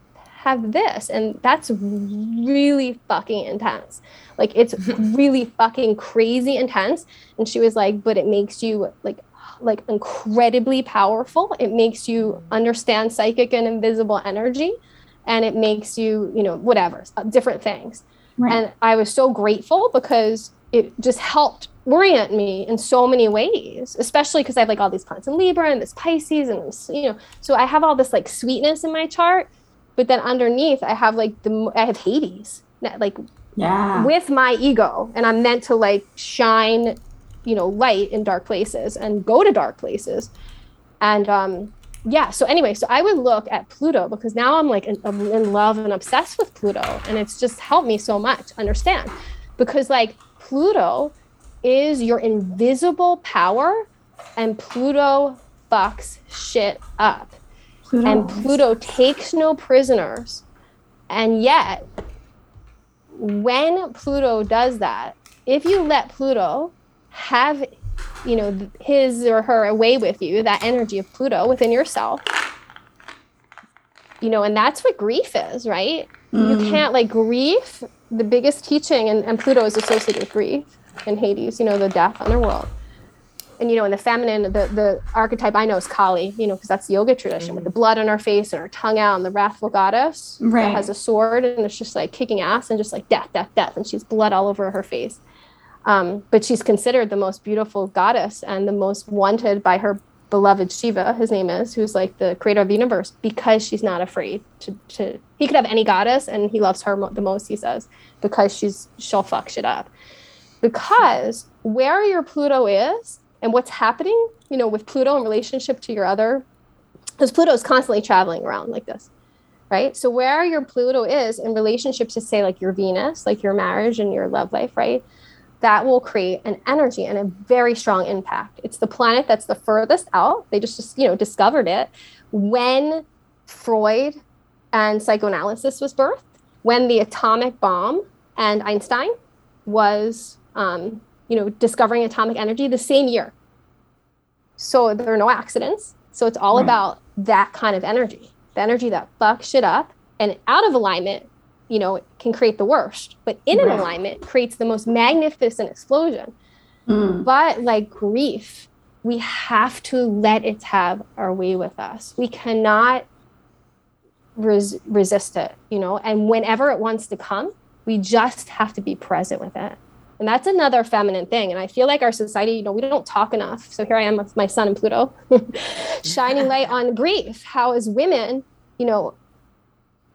have this and that's really fucking intense. Like it's really fucking crazy intense. And she was like but it makes you like like incredibly powerful. It makes you understand psychic and invisible energy. And it makes you you know whatever uh, different things. Right. and i was so grateful because it just helped orient me in so many ways especially because i have like all these plants in libra and this pisces and this, you know so i have all this like sweetness in my chart but then underneath i have like the i have hades. Like yeah. with my ego. And i'm meant to like shine you know light in dark places and go to dark places. And um yeah so anyway so i would look at pluto because now i'm like in, I'm in love and obsessed with pluto. And it's just helped me so much understand? Because like pluto is your invisible power and pluto fucks shit up Pluto. And Pluto takes no prisoners. And yet, when Pluto does that, if you let Pluto have, you know, his or her way with you, that energy of Pluto within yourself, you know, and that's what grief is, right? Mm. You can't like grief, the biggest teaching, and, and Pluto is associated with grief in Hades, you know, the death underworld and you know in the feminine the the archetype i know is kali you know because that's the yoga tradition mm-hmm. with the blood on our face and our tongue out and the wrathful goddess right. that has a sword and it's just like kicking ass and just like death death death and she's blood all over her face um, but she's considered the most beautiful goddess and the most wanted by her beloved shiva his name is who's like the creator of the universe because she's not afraid to, to he could have any goddess and he loves her mo- the most he says because she's she'll fuck shit up because where your pluto is and what's happening, you know, with Pluto in relationship to your other, because Pluto is constantly traveling around like this, right? So where your Pluto is in relationship to say like your Venus, like your marriage and your love life, right? That will create an energy and a very strong impact. It's the planet that's the furthest out. They just, just you know, discovered it when Freud and psychoanalysis was birthed, when the atomic bomb and Einstein was um, you know, discovering atomic energy the same year. So there are no accidents. So it's all about that kind of energy, the energy that fucks shit up and out of alignment, you know, can create the worst, but in right. an alignment creates the most magnificent explosion. Mm. But like grief, we have to let it have our way with us. We cannot res- resist it, you know, and whenever it wants to come, we just have to be present with it. And that's another feminine thing. And I feel like our society, you know, we don't talk enough. So here I am with my sun and Pluto, shining light on grief. How, as women, you know,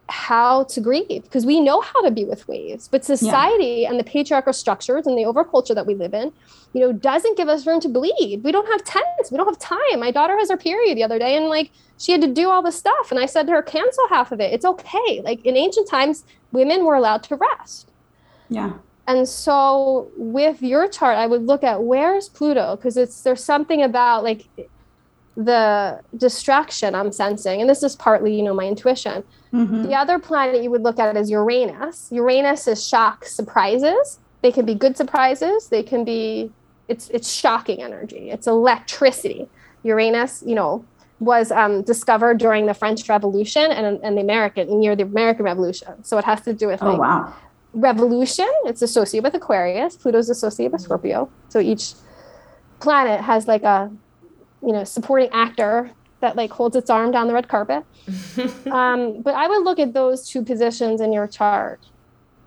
how to grieve because we know how to be with waves but society yeah. and the patriarchal structures and the overculture that we live in you know doesn't give us room to bleed. We don't have tents. We don't have time. My daughter has her period the other day and like she had to do all this stuff. And i said to her cancel half of it. It's okay. Like in ancient times women were allowed to rest. Yeah and so with your chart i would look at where's pluto? Because it's there's something about like the distraction i'm sensing and this is partly you know my intuition. Mm-hmm. the other planet you would look at is uranus. Uranus is shock surprises. They can be good surprises. They can be it's it's shocking energy. It's electricity. Uranus you know was um, discovered during the French Revolution and, and the American near the American Revolution. So it has to do with oh, wow. Revolution. It's associated with Aquarius. Pluto's associated with Scorpio. So each planet has like a you know supporting actor that like holds its arm down the red carpet. um, but I would look at those two positions in your chart.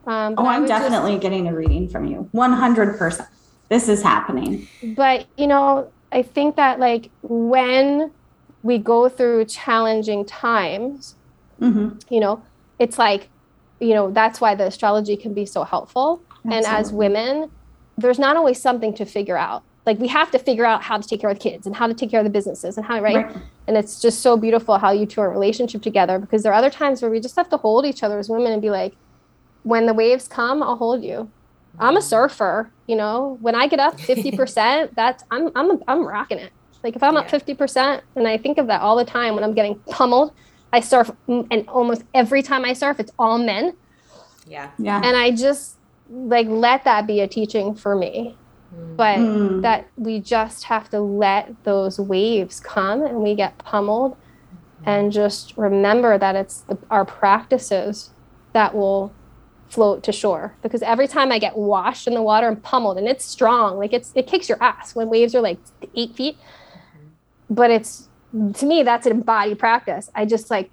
Um, oh, I'm definitely just, getting a reading from you. 100%. This is happening. But, you know, I think that like when we go through challenging times, mm-hmm. you know, it's like, you know, that's why the astrology can be so helpful. Absolutely. And as women, there's not always something to figure out. Like we have to figure out how to take care of the kids and how to take care of the businesses and how, right? right. And it's just so beautiful how you two are in relationship together because there are other times where we just have to hold each other as women and be like, when the waves come, I'll hold you. I'm a surfer, you know. When I get up 50%, that's I'm I'm I'm rocking it. Like if I'm yeah. up 50%, and I think of that all the time when I'm getting pummeled, I surf and almost every time I surf, it's all men. Yeah. Yeah. And I just like let that be a teaching for me. Mm. But mm. that we just have to let those waves come and we get pummeled mm-hmm. and just remember that it's the, our practices that will float to shore because every time I get washed in the water and pummeled and it's strong, like it's it kicks your ass when waves are like eight feet. But it's to me that's an embodied practice. I just like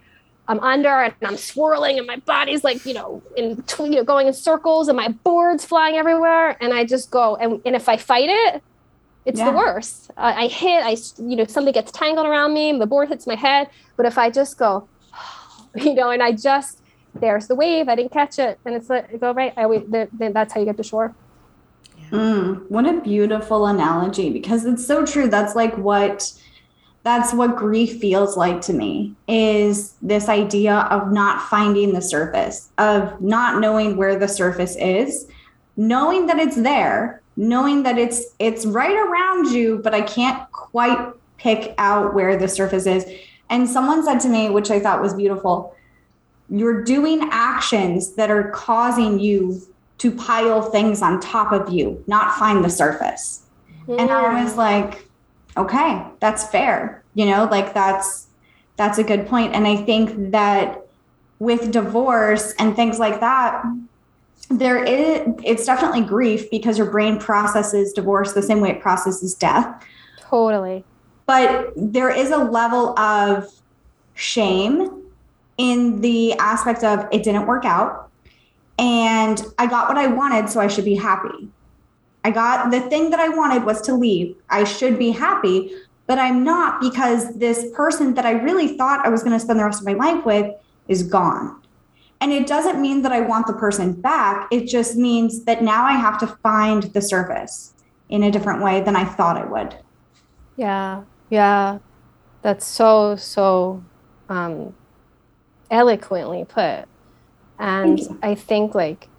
I'm under and I'm swirling and my body's like you know in you know going in circles and my board's flying everywhere and I just go and and if I fight it, it's yeah. the worst. Uh, I hit, I you know something gets tangled around me, the board hits my head. But if I just go, you know, and I just there's the wave. I didn't catch it, and it's like go right. I wait. Then that's how you get to shore. Mm, what a beautiful analogy because it's so true. That's like what that's what grief feels like to me is this idea of not finding the surface, of not knowing where the surface is, knowing that it's there, knowing that it's it's right around you, but I can't quite pick out where the surface is. And someone said to me, which I thought was beautiful, you're doing actions that are causing you to pile things on top of you, not find the surface. And I was like, okay, that's fair. You know, like that's that's a good point. And I think that with divorce and things like that, there is it's definitely grief because your brain processes divorce the same way it processes death. Totally. But there is a level of shame in the aspect of it didn't work out and I got what I wanted, so I should be happy. I got the thing that I wanted was to leave. I should be happy, but I'm not because this person that I really thought I was going to spend the rest of my life with is gone. And it doesn't mean that I want the person back. It just means that now I have to find the surface in a different way than I thought I would. Yeah. Yeah. That's so, so um, eloquently put. And I think, like,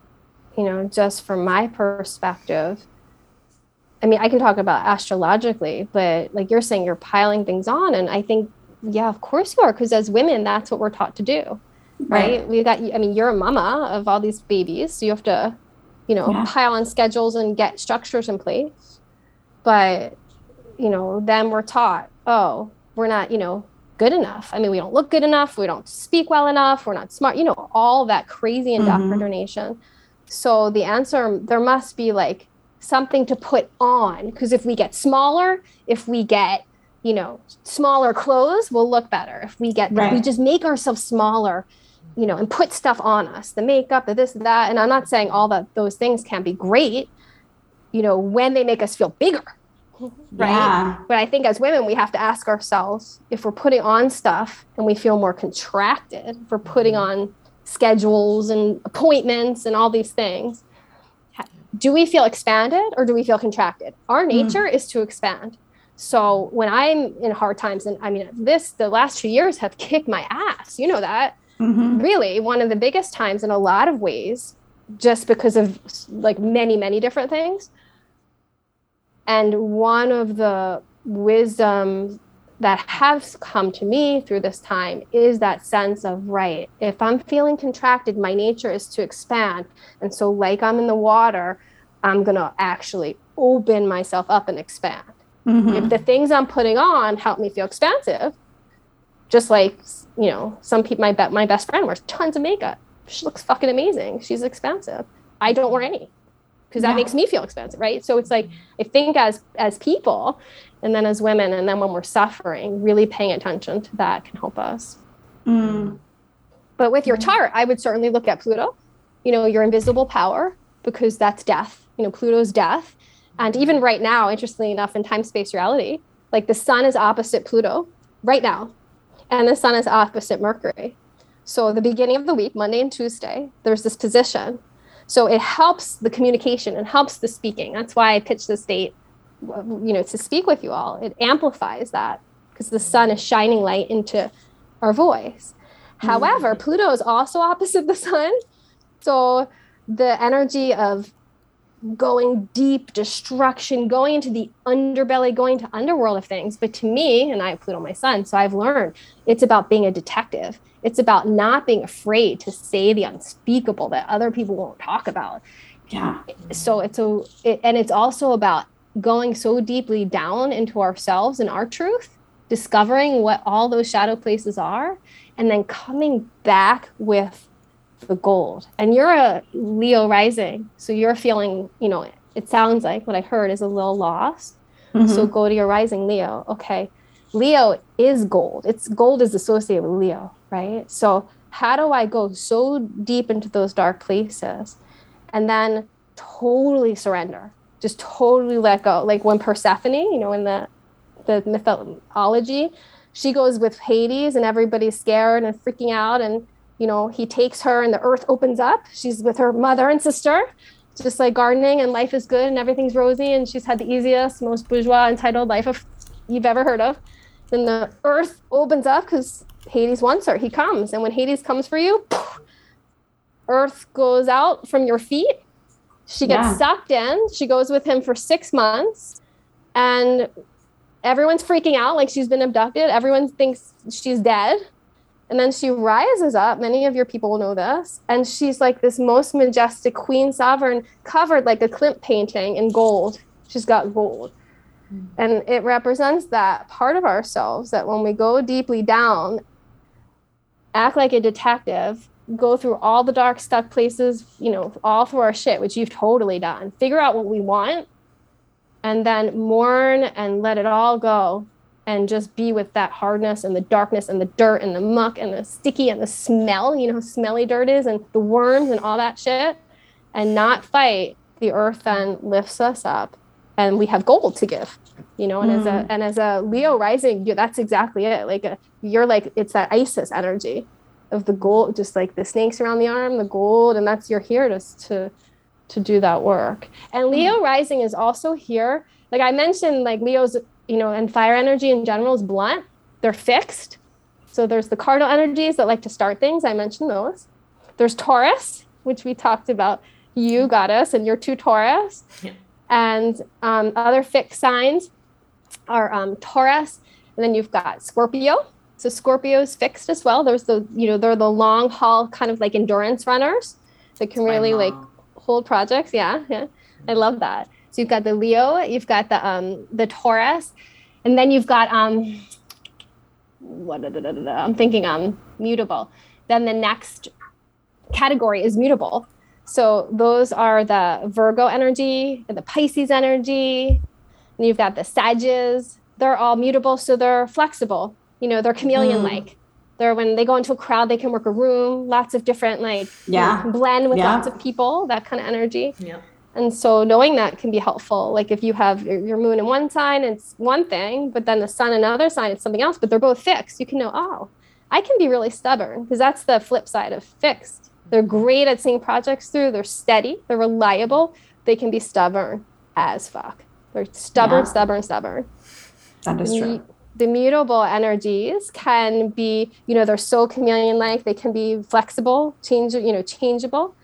you know, just from my perspective, I mean, I can talk about astrologically, but like you're saying, you're piling things on. And I think, yeah, of course you are, because as women, that's what we're taught to do. Right. right. We got, I mean, you're a mama of all these babies. So you have to, you know, yeah. pile on schedules and get structures in place. But, you know, then we're taught, oh, we're not, you know, good enough. I mean, we don't look good enough. We don't speak well enough. We're not smart, you know, all that crazy mm-hmm. indoctrination. Mm-hmm. So the answer, there must be like something to put on. Because if we get smaller, if we get, you know, smaller clothes, we'll look better. If we get, right. if we just make ourselves smaller, you know, and put stuff on us, the makeup, the this, that. And I'm not saying all that those things can be great, you know, when they make us feel bigger right? Yeah. But I think as women, we have to ask ourselves if we're putting on stuff and we feel more contracted, if we're putting mm-hmm. on schedules and appointments and all these things, do we feel expanded or do we feel contracted? Our mm. nature mm. is to expand. So when I'm in hard times, and I mean, this, the last two years have kicked my ass, you know that. Mm-hmm. Really, one of the biggest times in a lot of ways, just because of like many, many different things and one of the wisdom that has come to me through this time is that sense of right if i'm feeling contracted my nature is to expand and so like i'm in the water i'm going to actually open myself up and expand mm-hmm. if the things i'm putting on help me feel expansive Just like, you know, some people, my, be- my best friend wears tons of makeup. She looks fucking amazing. She's expansive. I don't wear any because that yeah. makes me feel expensive, right? So it's like, I think as, as people, and then as women, and then when we're suffering, really paying attention to that can help us. Mm. But with your chart, I would certainly look at Pluto, you know, your invisible power, because that's death. You know, Pluto's death. And even right now, interestingly enough, in time space reality, like the sun is opposite Pluto right now, and the sun is opposite Mercury. So the beginning of the week, Monday and Tuesday, there's this position. So it helps the communication and helps the speaking. That's why I pitched this date, you know, to speak with you all. It amplifies that because the sun is shining light into our voice. Mm-hmm. However, Pluto is also opposite the sun. So the energy of going deep destruction, going into the underbelly, going to underworld of things. But to me, and I have Pluto my sun, so I've learned it's about being a detective. It's about not being afraid to say the unspeakable that other people won't talk about. Yeah. So it's a, it, and it's also about going so deeply down into ourselves and our truth, discovering what all those shadow places are, and then coming back with the gold. And you're a Leo rising, so you're feeling, you know, it sounds like what I heard is a little lost. Mm-hmm. So go to your rising Leo. Okay. Leo is gold. It's gold is associated with Leo, right? So how do I go so deep into those dark places and then totally surrender? Just totally let go. Like when Persephone, you know, in the the mythology, she goes with Hades and everybody's scared and freaking out and you know, he takes her and the earth opens up. She's with her mother and sister, just like gardening and life is good and everything's rosy and she's had the easiest, most bourgeois entitled life of you've ever heard of. Then the earth opens up because Hades wants her. He comes. And when Hades comes for you, earth goes out from your feet. She gets yeah. sucked in. She goes with him for six months. And everyone's freaking out like she's been abducted. Everyone thinks she's dead and then she rises up. Many of your people will know this. And she's like this most majestic queen sovereign, covered like a Klimt painting in gold. She's got gold. Mm. And it represents that part of ourselves that when we go deeply down, act like a detective, go through all the dark, stuck places, you know, all through our shit, which you've totally done. Figure out what we want and then mourn and let it all go and just be with that hardness and the darkness and the dirt and the muck and the sticky and the smell, you know, how smelly dirt is and the worms and all that shit and not fight, the earth then lifts us up and we have gold to give, you know, and mm. as a mm. and as a Leo rising, that's exactly it. Like a, you're like it's that Isis energy of the gold, just like the snakes around the arm, the gold, and that's you're here to to to do that work. And Leo mm. rising is also here. Like I mentioned, like Leo's you know, and fire energy in general is blunt. They're fixed. So there's the cardinal energies that like to start things. I mentioned those. There's Taurus, which we talked about. You goddess, and you're two Taurus. Yeah. And um, other fixed signs are um, Taurus, and then you've got Scorpio. So Scorpio is fixed as well. There's the you know they're the long haul kind of like endurance runners that can really like hold projects. Yeah, yeah, I love that. So you've got the Leo, you've got the um, the Taurus, and then you've got um, what? I'm thinking um, mutable. Then the next category is mutable. So those are the Virgo energy and the Pisces energy. And you've got the Sages. They're all mutable, so they're flexible. You know, they're chameleon-like. Mm. They're when they go into a crowd, they can work a room, lots of different like yeah, blend with yeah. lots of people, that kind of energy. Yeah. And so knowing that can be helpful. Like if you have your moon in one sign, it's one thing, but then the sun in another sign, it's something else, but they're both fixed. You can know, oh, I can be really stubborn because that's the flip side of fixed. They're great at seeing projects through. They're steady. They're reliable. They can be stubborn as fuck. They're stubborn, yeah. stubborn, stubborn. That is true. The, the mutable energies can be, you know, they're so chameleon-like. They can be flexible, change, you know, changeable.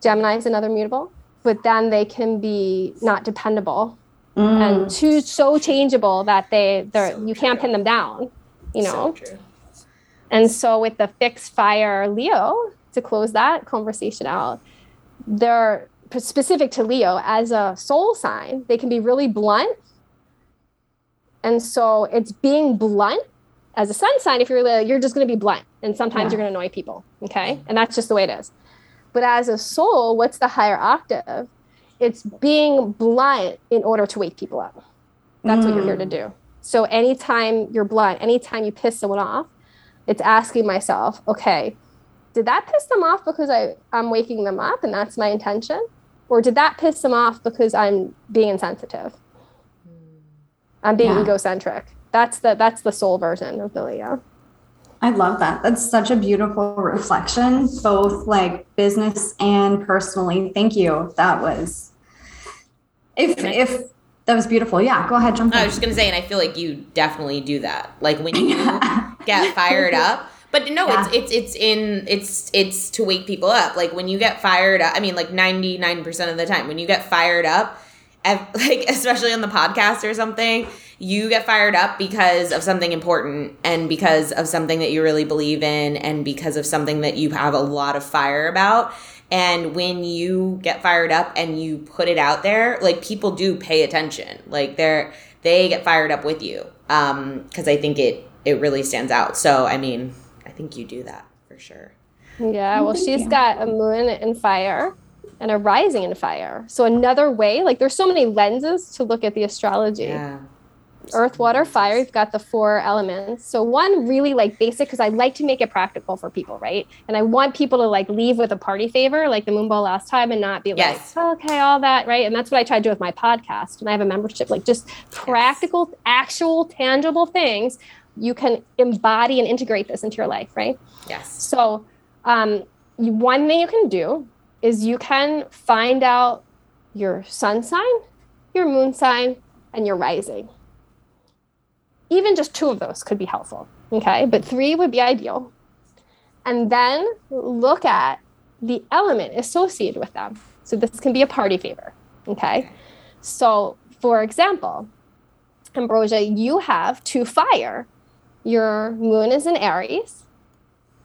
Gemini is another mutable but then they can be not dependable mm. and too so changeable that they they're so you true. can't pin them down you know so and so with the fixed fire leo to close that conversation out they're specific to leo as a soul sign they can be really blunt and so it's being blunt as a sun sign, if you're you're just going to be blunt, and sometimes yeah. you're going to annoy people. Okay, and that's just the way it is. But as a soul, what's the higher octave? It's being blunt in order to wake people up. That's mm. what you're here to mm. do. So anytime you're blunt, anytime you piss someone off, it's asking myself, okay, did that piss them off because I, I'm waking them up and that's my intention? Or did that piss them off because I'm being insensitive? I'm being yeah. egocentric. That's the that's the soul version of the Leo. I love that. That's such a beautiful reflection, both like business and personally. Thank you. That was if if that was beautiful. Yeah, go ahead, jump. I was just gonna say, and I feel like you definitely do that. Like when you get fired up. But no, yeah. it's it's it's in it's it's to wake people up. Like when you get fired up, I mean, like ninety nine percent of the time, when you get fired up, like especially on the podcast or something, you get fired up because of something important and because of something that you really believe in and because of something that you have a lot of fire about. And when you get fired up and you put it out there, like people do pay attention. Like they're they get fired up with you. Um, because I think it it really stands out. So I mean, I think you do that for sure. Yeah, well, she's got a moon in fire and a rising in fire. So another way, like there's so many lenses to look at the astrology. Yeah earth water fire you've got the four elements. So one really like basic because i like to make it practical for people right? And i want people to like leave with a party favor like the moonball last time and not be yes. like okay all that right? And that's what i try to do with my podcast and i have a membership like just practical yes. actual tangible things you can embody and integrate this into your life right? Yes. So um, one thing you can do is you can find out your sun sign your moon sign and your rising even just two of those could be helpful. Okay. But three would be ideal. And then look at the element associated with them. So this can be a party favor. Okay. So, for example, Ambrosia, you have two fire. Your moon is in Aries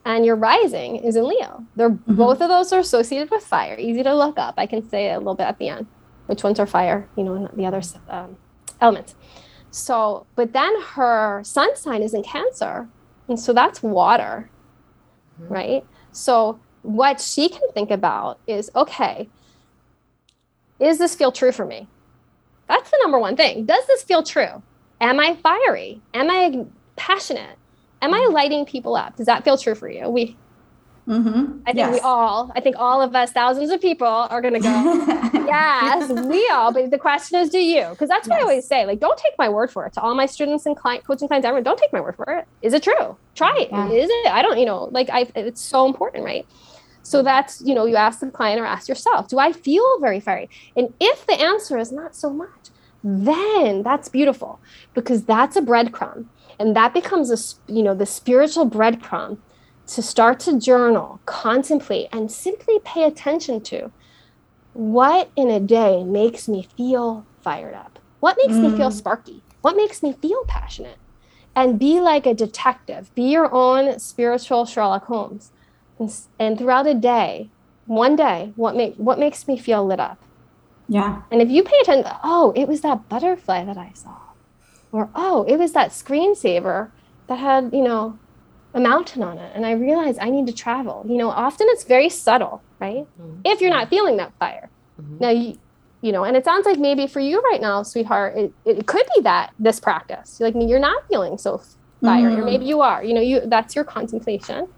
and your rising is in Leo. They're mm-hmm. both of those are associated with fire. Easy to look up. I can say a little bit at the end which ones are fire, you know, and the other um, elements. So, but then her sun sign is in Cancer. And so that's water, mm-hmm. right? So, what she can think about is okay, is this feel true for me? That's the number one thing. Does this feel true? Am I fiery? Am I passionate? Am I mm-hmm. lighting people up? Does that feel true for you? We Mm-hmm. I think yes. we all, I think all of us, thousands of people are going to go, yes, we all. But the question is, do you? Because that's what yes. I always say. Like, don't take my word for it. To all my students and client coaching clients, everyone, don't take my word for it. Is it true? Try it. Yeah. Is it? I don't, you know, like I, it's so important, right? So that's, you know, you ask the client or ask yourself, do I feel very fiery? And if the answer is not so much, then that's beautiful because that's a breadcrumb. And that becomes a, you know, the spiritual breadcrumb to start to journal, contemplate, and simply pay attention to what in a day makes me feel fired up? What makes mm. me feel mm. sparky? What makes me feel passionate? And be like a detective, be your own spiritual Sherlock Holmes. And, and throughout a day, one day, what, make, what makes me feel lit up? Yeah. And if you pay attention, oh, it was that butterfly that I saw. Or, oh, it was that screensaver that had, you know, a mountain on it and I realized I need to travel. You know, often it's very subtle, right? Mm-hmm. If you're not feeling that fire. Mm-hmm. Now, you, you know, and it sounds like maybe for you right now, sweetheart, it, it could be that this practice, like you're not feeling so fire, mm-hmm. or maybe you are, you know, you that's your contemplation.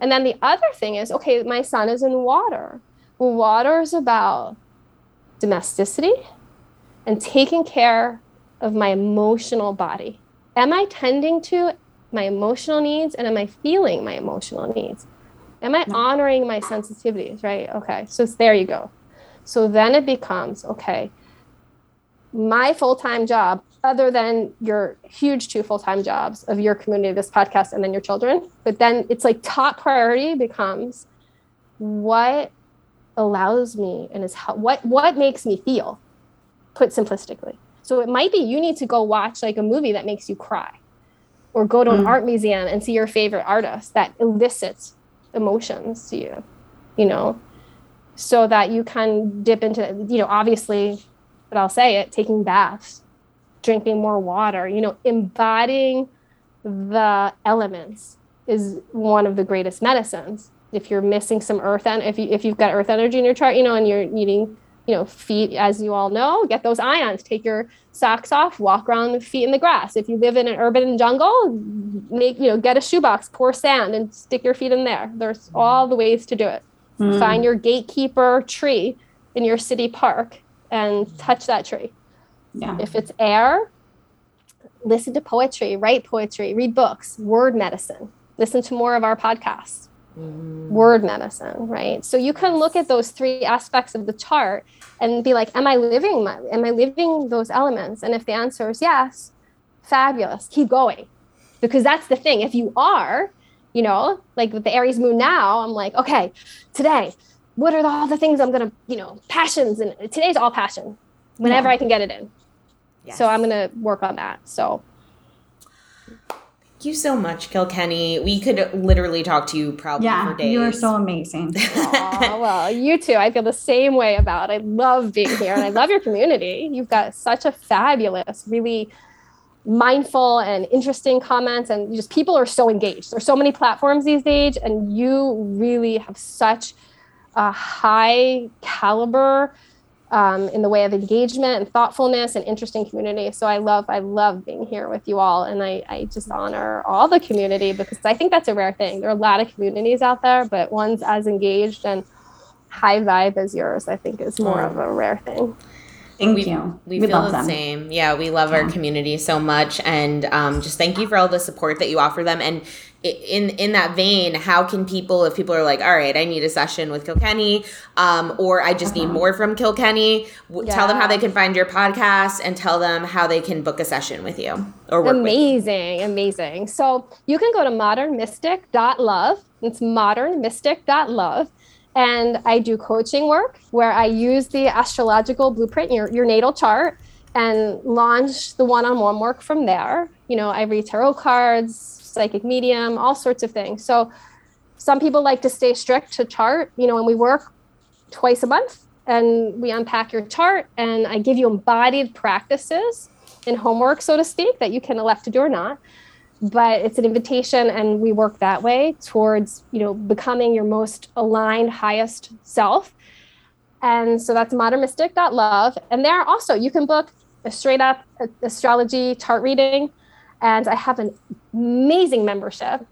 And then the other thing is, okay, my sun is in water. Well, water is about domesticity and taking care of my emotional body. Am I tending to my emotional needs and am I feeling my emotional needs? Am I honoring my sensitivities, right? Okay, so there you go. So then it becomes okay, my full time job, other than your huge two full time jobs of your community, this podcast, and then your children, but then it's like top priority becomes what allows me and is how, what what makes me feel, put simplistically. So it might be you need to go watch like a movie that makes you cry or go to an mm. art museum and see your favorite artist that elicits emotions to you you know so that you can dip into you know obviously but i'll say it taking baths drinking more water you know embodying the elements is one of the greatest medicines. If you're missing some earth and if you if you've got earth energy in your chart, you know, and you're needing, you know, feet, as you all know, get those ions. Take your socks off, walk around with feet in the grass. If you live in an urban jungle, make you know, get a shoebox, pour sand, and stick your feet in there. There's all the ways to do it. Mm. Find your gatekeeper tree in your city park and touch that tree. Yeah. If it's air, listen to poetry, write poetry, read books, word medicine, listen to more of our podcasts. Mm-hmm. Word medicine, right? So you can look at those three aspects of the chart and be like, "Am I living? My, am I living those elements?" And if the answer is yes, fabulous. Keep going, because that's the thing. If you are, you know, like with the Aries moon now, I'm like, okay, today, what are the, all the things I'm gonna, you know, passions and today's all passion, whenever yeah. I can get it in. Yes. So I'm gonna work on that. So you so much, Kilkenny. We could literally talk to you probably yeah, for days. You are so amazing. Aww, well, you too. I feel the same way about. It. I love being here and I love your community. You've got such a fabulous, really mindful and interesting comments and just people are so engaged. There's so many platforms these days and you really have such a high caliber um, in the way of engagement and thoughtfulness and interesting community. So I love, I love being here with you all. And I, I just honor all the community because I think that's a rare thing. There are a lot of communities out there, but ones as engaged and high vibe as yours, I think is more of a rare thing. Thank we, you. We, we feel the them. same. Yeah, we love yeah. our community so much, and um, just thank you for all the support that you offer them. And in in that vein, how can people, if people are like, all right, I need a session with Kilkenny, um, or I just uh-huh. need more from Kilkenny, w- yeah. tell them how they can find your podcast and tell them how they can book a session with you or work amazing, amazing. So you can go to modernmystic.love. It's modernmystic.love and I do coaching work where I use the astrological blueprint, your, your natal chart, and launch the one on one work from there. You know, I read tarot cards, psychic medium, all sorts of things. So some people like to stay strict to chart, you know, and we work twice a month and we unpack your chart and I give you embodied practices and homework, so to speak, that you can elect to do or not. But it's an invitation and we work that way towards you know becoming your most aligned highest self. And so that's modernmystic.love and there also you can book a straight up astrology chart reading and i have an amazing membership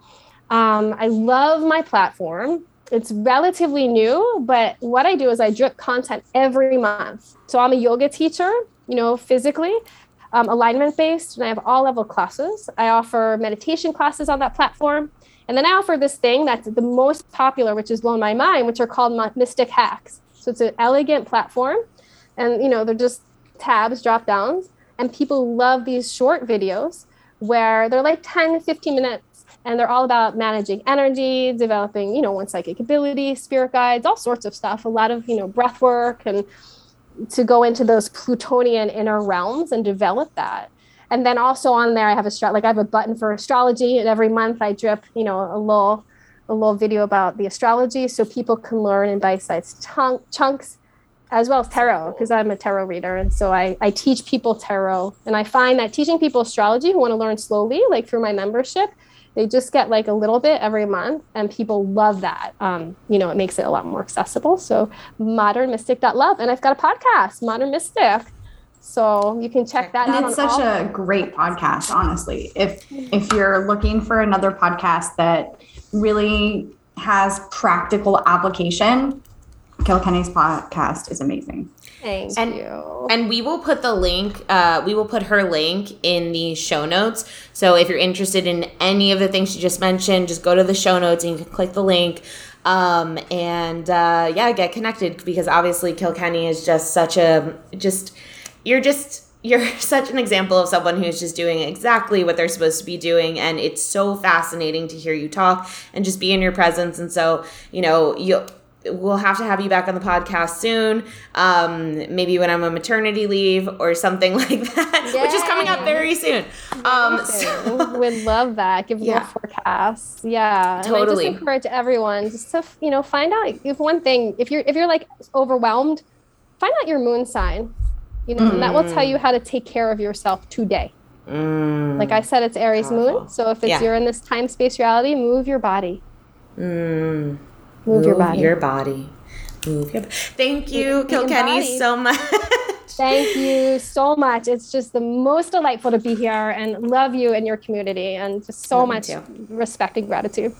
um, i love my platform it's relatively new but what i do is i drip content every month so i'm a yoga teacher you know physically um, alignment based, and I have all level classes. I offer meditation classes on that platform. And then I offer this thing that's the most popular, which has blown my mind, which are called Mystic Hacks. So it's an elegant platform. And, you know, they're just tabs, drop downs. And people love these short videos where they're like 10, 15 minutes. And they're all about managing energy, developing, you know, one psychic ability, spirit guides, all sorts of stuff. A lot of, you know, breath work and to go into those Plutonian inner realms and develop that. And then also on there, I have a strat like I have a button for astrology, and every month I drip, you know, a little a little video about the astrology so people can learn in bite-sized chunk, chunks as well as tarot because i'm a tarot reader and so I, I teach people tarot and i find that teaching people astrology who want to learn slowly like through my membership they just get like a little bit every month, and people love that. Um, you know, it makes it a lot more accessible. So modern mystic modernmystic.love. And I've got a podcast, Modern Mystic. So you can check that and out. It's such a great podcast, honestly. If if you're looking for another podcast that really has practical application, Kilkenny's podcast is amazing. Thank and, you. And we will put the link, uh, we will put her link in the show notes. So if you're interested in any of the things she just mentioned, just go to the show notes and you can click the link. Um, and uh, yeah, get connected because obviously Kilkenny is just such a, just, you're just, you're such an example of someone who's just doing exactly what they're supposed to be doing and it's so fascinating to hear you talk and just be in your presence and so you know you we'll have to have you back on the podcast soon. Um, maybe when I'm on maternity leave or something like that, Yay. which is coming up very soon. Um, so, Would love that. Give yeah. little forecasts. Yeah, totally. And I just encourage everyone just to you know find out if one thing if you're if you're like overwhelmed, find out your moon sign. You know, mm. and that will tell you how to take care of yourself today. Mm. Like I said, it's Aries Powerful. moon. So if it's yeah. you're in this time space reality, move your body. Mm. Move, move, your body. Your body. Move your. Body. Thank you, Kilkenny, so much. Thank you so much. It's just the most delightful to be here and love you and your community and just so love much respect and gratitude.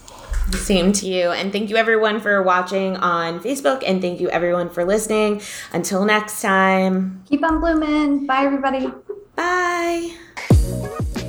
Same to you. And thank you everyone for watching on Facebook and thank you everyone for listening. Until next time. Keep on blooming. Bye everybody. Bye.